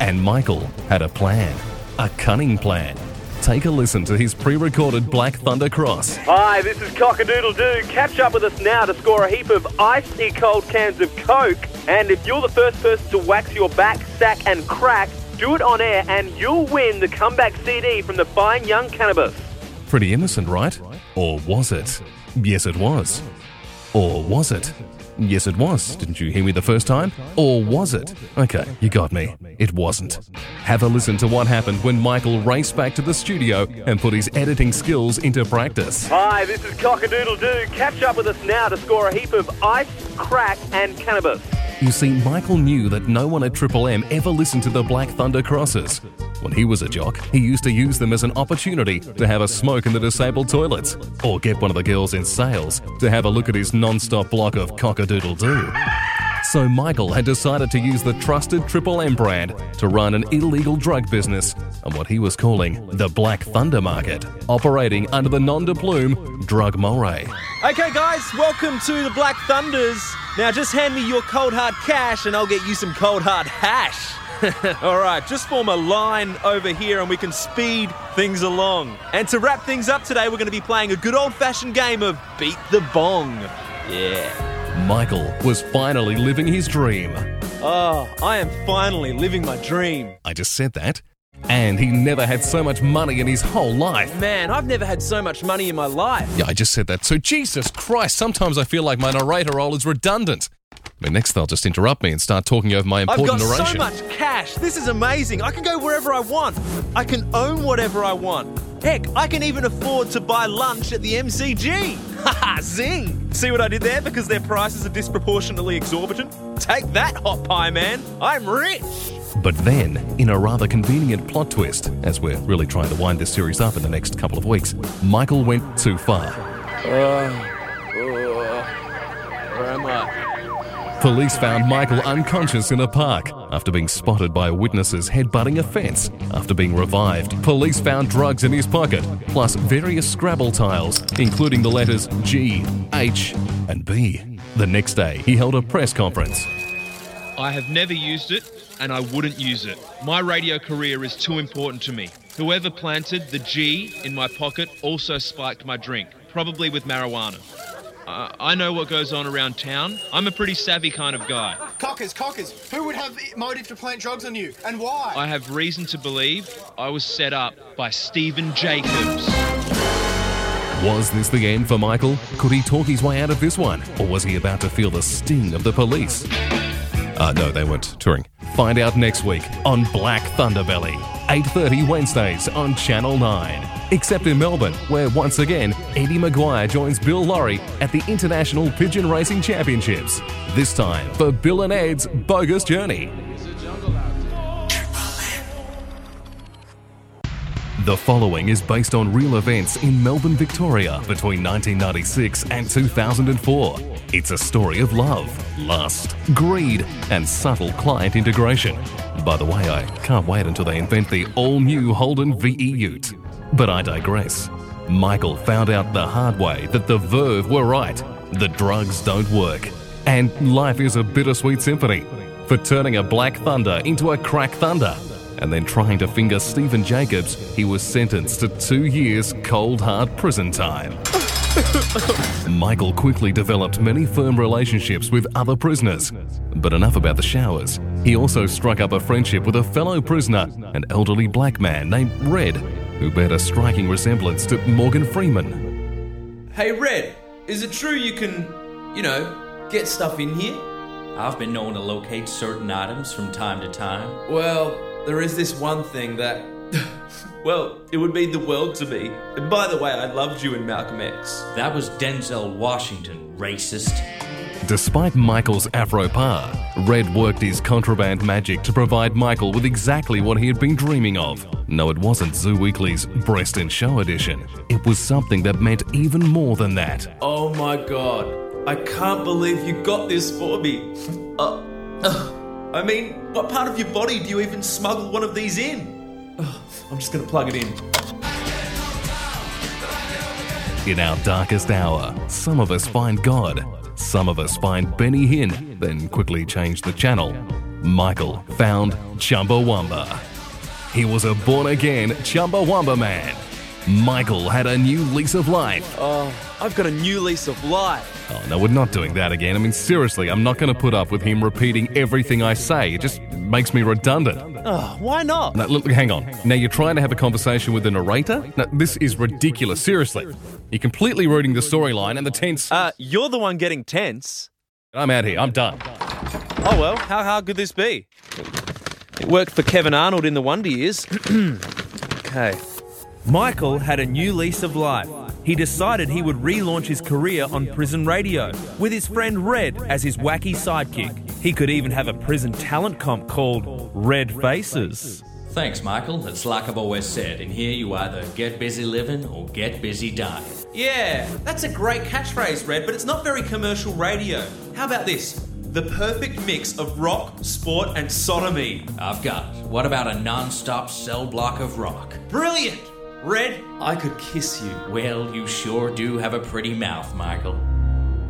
And Michael had a plan, a cunning plan. Take a listen to his pre recorded Black Thunder Cross. Hi, this is Cockadoodle Doo. Catch up with us now to score a heap of icy cold cans of Coke. And if you're the first person to wax your back, sack, and crack, do it on air and you'll win the comeback CD from the Fine Young Cannabis. Pretty innocent, right? Or was it? Yes, it was. Or was it? Yes, it was. Didn't you hear me the first time? Or was it? Okay, you got me. It wasn't. Have a listen to what happened when Michael raced back to the studio and put his editing skills into practice. Hi, this is Cockadoodle Doo. Catch up with us now to score a heap of ice, crack, and cannabis. You see, Michael knew that no one at Triple M ever listened to the Black Thunder crosses. When he was a jock, he used to use them as an opportunity to have a smoke in the disabled toilets, or get one of the girls in sales to have a look at his non stop block of cockadoodle doo. So Michael had decided to use the trusted Triple M brand to run an illegal drug business on what he was calling the Black Thunder Market, operating under the nom de plume Drug Moray. Okay, guys, welcome to the Black Thunders. Now, just hand me your cold hard cash and I'll get you some cold hard hash. All right, just form a line over here and we can speed things along. And to wrap things up today, we're going to be playing a good old fashioned game of Beat the Bong. Yeah. Michael was finally living his dream. Oh, I am finally living my dream. I just said that. And he never had so much money in his whole life. Man, I've never had so much money in my life. Yeah, I just said that. So, Jesus Christ, sometimes I feel like my narrator role is redundant. But next, they'll just interrupt me and start talking over my important I've important got narration. so much cash. This is amazing. I can go wherever I want. I can own whatever I want. Heck, I can even afford to buy lunch at the MCG. Haha, zing! See what I did there? Because their prices are disproportionately exorbitant? Take that, hot pie man. I'm rich. But then, in a rather convenient plot twist, as we're really trying to wind this series up in the next couple of weeks, Michael went too far. Uh, uh, where am I? Police found Michael unconscious in a park after being spotted by witnesses headbutting a fence. After being revived, police found drugs in his pocket, plus various Scrabble tiles, including the letters G, H, and B. The next day, he held a press conference. I have never used it, and I wouldn't use it. My radio career is too important to me. Whoever planted the G in my pocket also spiked my drink, probably with marijuana. Uh, I know what goes on around town. I'm a pretty savvy kind of guy. Cockers, cockers, who would have motive to plant drugs on you and why? I have reason to believe I was set up by Steven Jacobs. Was this the end for Michael? Could he talk his way out of this one? Or was he about to feel the sting of the police? Uh, no, they weren't touring. Find out next week on Black Thunderbelly, 8.30 Wednesdays on Channel 9. Except in Melbourne, where once again, Eddie McGuire joins Bill Lawry at the International Pigeon Racing Championships. This time for Bill and Ed's Bogus Journey. The following is based on real events in Melbourne, Victoria between 1996 and 2004. It's a story of love, lust, greed, and subtle client integration. By the way, I can't wait until they invent the all new Holden VE Ute. But I digress. Michael found out the hard way that the Verve were right. The drugs don't work. And life is a bittersweet symphony for turning a Black Thunder into a Crack Thunder. And then trying to finger Steven Jacobs, he was sentenced to two years cold hard prison time. Michael quickly developed many firm relationships with other prisoners. But enough about the showers. He also struck up a friendship with a fellow prisoner, an elderly black man named Red, who bear a striking resemblance to Morgan Freeman. Hey, Red, is it true you can, you know, get stuff in here? I've been known to locate certain items from time to time. Well, there is this one thing that. well, it would mean the world to me. And by the way, I loved you in Malcolm X. That was Denzel Washington, racist. Despite Michael's afro par, Red worked his contraband magic to provide Michael with exactly what he had been dreaming of. No, it wasn't Zoo Weekly's Breast and Show edition. It was something that meant even more than that. Oh my god. I can't believe you got this for me. Uh, uh, I mean, what part of your body do you even smuggle one of these in? Uh, I'm just gonna plug it in. In our darkest hour, some of us find God, some of us find Benny Hinn, then quickly change the channel. Michael found Chumbawamba. He was a born again Chumbawamba man. Michael had a new lease of life. Oh, I've got a new lease of life. Oh, no, we're not doing that again. I mean, seriously, I'm not going to put up with him repeating everything I say. It just makes me redundant. Oh, why not? Now, look, hang on. Now, you're trying to have a conversation with the narrator? This is ridiculous. Seriously. You're completely ruining the storyline and the tense. Uh, you're the one getting tense. I'm out here. I'm done. Oh, well, how hard could this be? It worked for Kevin Arnold in the Wonder Years. okay. Michael had a new lease of life. He decided he would relaunch his career on prison radio, with his friend Red as his wacky sidekick. He could even have a prison talent comp called Red Faces. Thanks, Michael. It's like I've always said in here you either get busy living or get busy dying. Yeah, that's a great catchphrase, Red, but it's not very commercial radio. How about this? The perfect mix of rock, sport, and sodomy. I've got. What about a non-stop cell block of rock? Brilliant! Red, I could kiss you. Well, you sure do have a pretty mouth, Michael.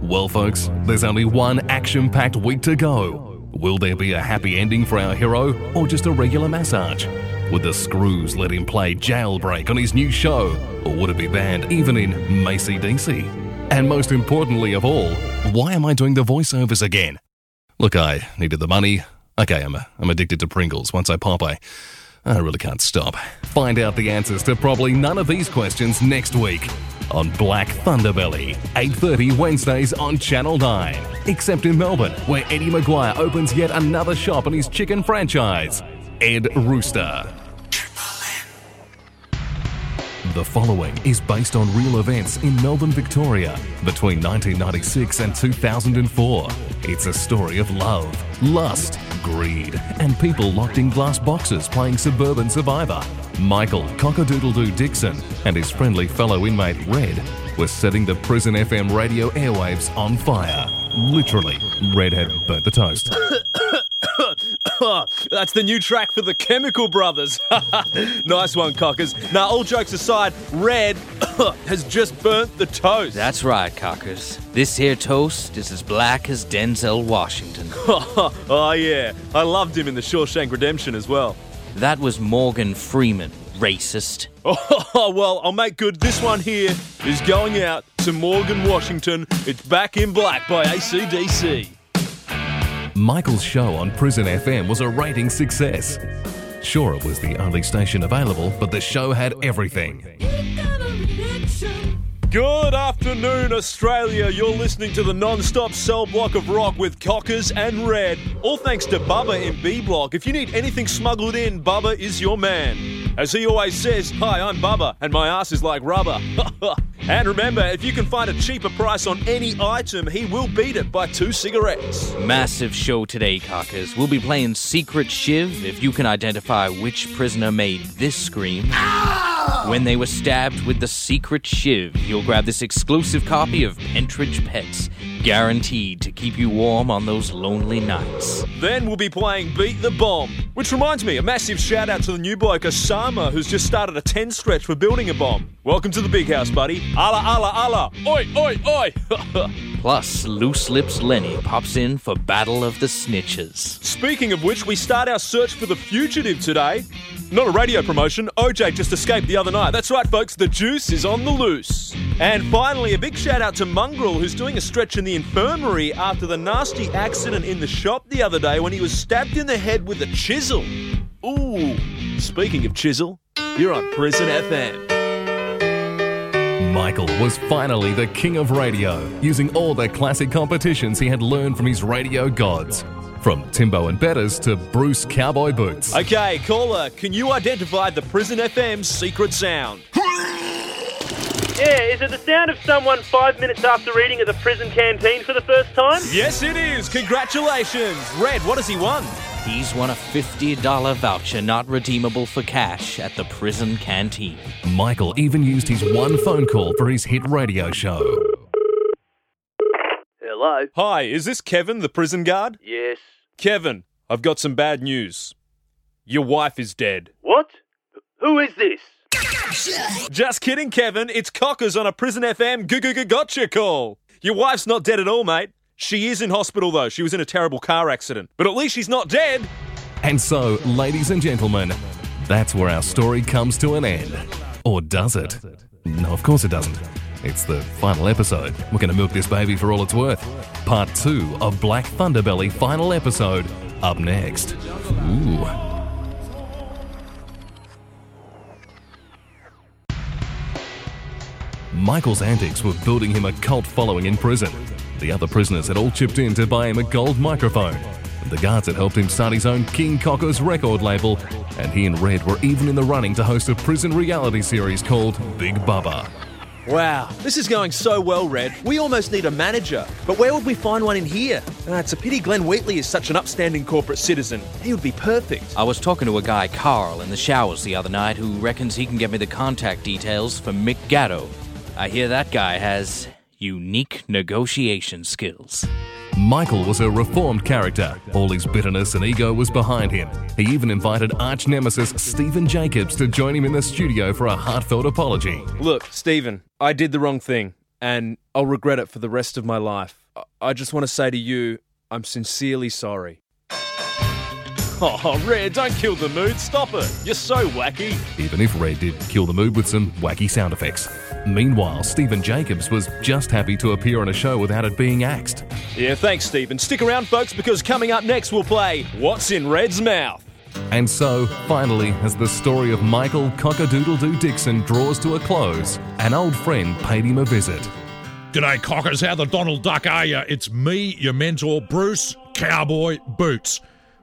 Well, folks, there's only one action packed week to go. Will there be a happy ending for our hero or just a regular massage? Would the Screws let him play Jailbreak on his new show or would it be banned even in Macy DC? And most importantly of all, why am I doing the voiceovers again? Look, I needed the money. Okay, I'm, I'm addicted to Pringles. Once I pop, I, I really can't stop. Find out the answers to probably none of these questions next week on Black Thunderbelly, 8.30 Wednesdays on Channel 9. Except in Melbourne, where Eddie McGuire opens yet another shop in his chicken franchise, Ed Rooster. The following is based on real events in Melbourne, Victoria between 1996 and 2004. It's a story of love, lust, greed, and people locked in glass boxes playing suburban survivor. Michael Cockadoodledoo Dixon and his friendly fellow inmate Red were setting the prison FM radio airwaves on fire. Literally, Red had burnt the toast. That's the new track for the Chemical Brothers. nice one, cockers. Now, all jokes aside, Red has just burnt the toast. That's right, cockers. This here toast is as black as Denzel Washington. oh, yeah. I loved him in the Shawshank Redemption as well. That was Morgan Freeman, racist. Oh, well, I'll make good. This one here is going out to Morgan Washington. It's Back in Black by ACDC. Michael's show on Prison FM was a rating success. Sure, it was the only station available, but the show had everything. Good afternoon, Australia. You're listening to the non stop cell block of rock with Cockers and Red. All thanks to Bubba in B Block. If you need anything smuggled in, Bubba is your man. As he always says, Hi, I'm Bubba, and my ass is like rubber. and remember, if you can find a cheaper price on any item, he will beat it by two cigarettes. Massive show today, cockers. We'll be playing Secret Shiv if you can identify which prisoner made this scream. Ah! When they were stabbed with the secret shiv, you'll grab this exclusive copy of Pentridge Pets, guaranteed to keep you warm on those lonely nights. Then we'll be playing Beat the Bomb. Which reminds me, a massive shout out to the new bloke Osama, who's just started a 10 stretch for building a bomb. Welcome to the big house, buddy. Allah, Allah, Allah. Oi, oi, oi. Plus, Loose Lips Lenny pops in for Battle of the Snitches. Speaking of which, we start our search for the fugitive today. Not a radio promotion, OJ just escaped the other night. That's right, folks, the juice is on the loose. And finally, a big shout out to Mongrel, who's doing a stretch in the infirmary after the nasty accident in the shop the other day when he was stabbed in the head with a chisel. Ooh, speaking of chisel, you're on Prison FM. Michael was finally the king of radio, using all the classic competitions he had learned from his radio gods. From Timbo and Betters to Bruce Cowboy Boots. Okay, caller, can you identify the Prison FM's secret sound? Yeah, is it the sound of someone five minutes after reading at the prison canteen for the first time? Yes, it is. Congratulations. Red, what has he won? He's won a $50 voucher not redeemable for cash at the prison canteen. Michael even used his one phone call for his hit radio show. Hello? Hi, is this Kevin, the prison guard? Yes. Kevin, I've got some bad news. Your wife is dead. What? Who is this? Just kidding, Kevin. It's Cockers on a Prison FM Goo Gotcha call. Your wife's not dead at all, mate. She is in hospital, though. She was in a terrible car accident. But at least she's not dead. And so, ladies and gentlemen, that's where our story comes to an end. Or does it? No, of course it doesn't. It's the final episode. We're going to milk this baby for all it's worth. Part two of Black Thunderbelly final episode up next. Ooh. Michael's antics were building him a cult following in prison. The other prisoners had all chipped in to buy him a gold microphone. The guards had helped him start his own King Cockers record label, and he and Red were even in the running to host a prison reality series called Big Bubba. Wow, this is going so well, Red. We almost need a manager. But where would we find one in here? Uh, it's a pity Glenn Wheatley is such an upstanding corporate citizen. He would be perfect. I was talking to a guy, Carl, in the showers the other night who reckons he can get me the contact details for Mick Gatto. I hear that guy has unique negotiation skills. Michael was a reformed character. All his bitterness and ego was behind him. He even invited arch nemesis Steven Jacobs to join him in the studio for a heartfelt apology. Look, Steven, I did the wrong thing, and I'll regret it for the rest of my life. I- I just want to say to you, I'm sincerely sorry. Oh, Red, don't kill the mood. Stop it. You're so wacky. Even if Red did kill the mood with some wacky sound effects. Meanwhile, Steven Jacobs was just happy to appear on a show without it being axed. Yeah, thanks, Steven. Stick around, folks, because coming up next, we'll play What's in Red's Mouth? And so, finally, as the story of Michael Cockadoodle-Doo Dixon draws to a close, an old friend paid him a visit. G'day, cockers. How the Donald Duck are you? It's me, your mentor, Bruce Cowboy Boots.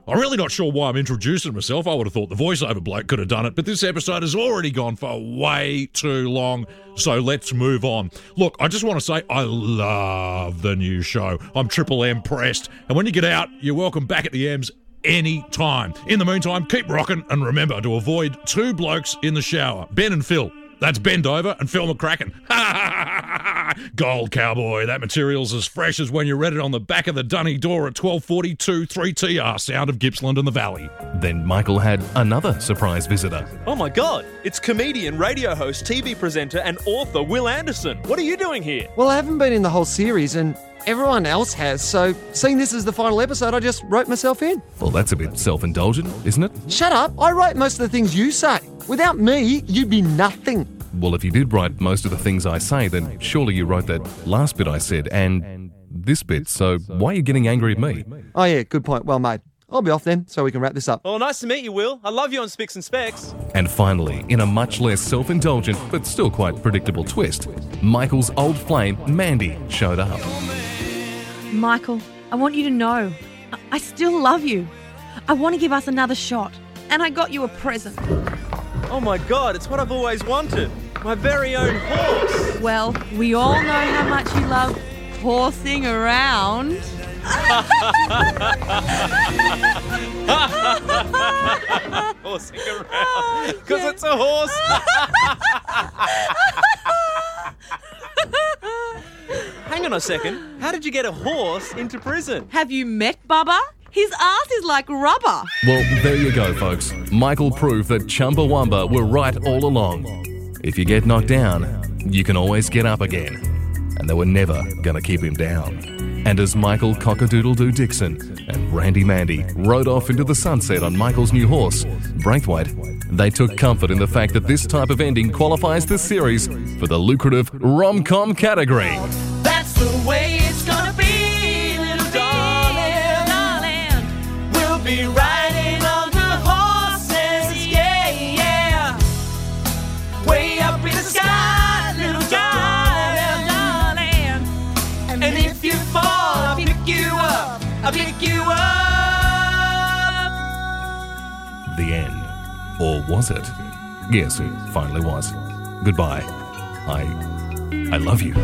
I'm really not sure why I'm introducing myself. I would have thought the voiceover bloke could have done it, but this episode has already gone for way too long, so let's move on. Look, I just want to say I love the new show. I'm Triple M pressed, and when you get out, you're welcome back at the M's any time. In the meantime, keep rocking and remember to avoid two blokes in the shower Ben and Phil. That's bend over and film a McCracken. Gold cowboy. That material's as fresh as when you read it on the back of the dunny door at 1242 3TR, sound of Gippsland and the Valley. Then Michael had another surprise visitor. Oh my god, it's comedian, radio host, TV presenter, and author Wil Anderson. What are you doing here? Well, I haven't been in the whole series, and everyone else has, so seeing this as the final episode, I just wrote myself in. Well, that's a bit self indulgent, isn't it? Shut up, I write most of the things you say. Without me, you'd be nothing. Well, if you did write most of the things I say, then surely you wrote that last bit I said and this bit, so why are you getting angry at me? Oh, yeah, good point. Well made. I'll be off then, so we can wrap this up. Well, nice to meet you, Wil. I love you on Spicks and Specs. And finally, in a much less self indulgent but still quite predictable twist, Michael's old flame, Mandy, showed up. Michael, I want you to know I- still love you. I want to give us another shot, and I got you a present. Oh my god, it's what I've always wanted. My very own horse. Well, we all know how much you love horsing around. Horsing around. Oh, because it's a horse. Hang on a second. How did you get a horse into prison? Have you met Bubba? His ass is like rubber. Well, there you go, folks. Michael proved that Chumbawamba were right all along. If you get knocked down, you can always get up again. And they were never gonna keep him down. And as Michael Cockadoodle-Doo Dixon and Randy Mandy rode off into the sunset on Michael's new horse, Braithwaite, they took comfort in the fact that this type of ending qualifies the series for the lucrative rom-com category. Or was it? Yes, it finally was. Goodbye. I. I love you.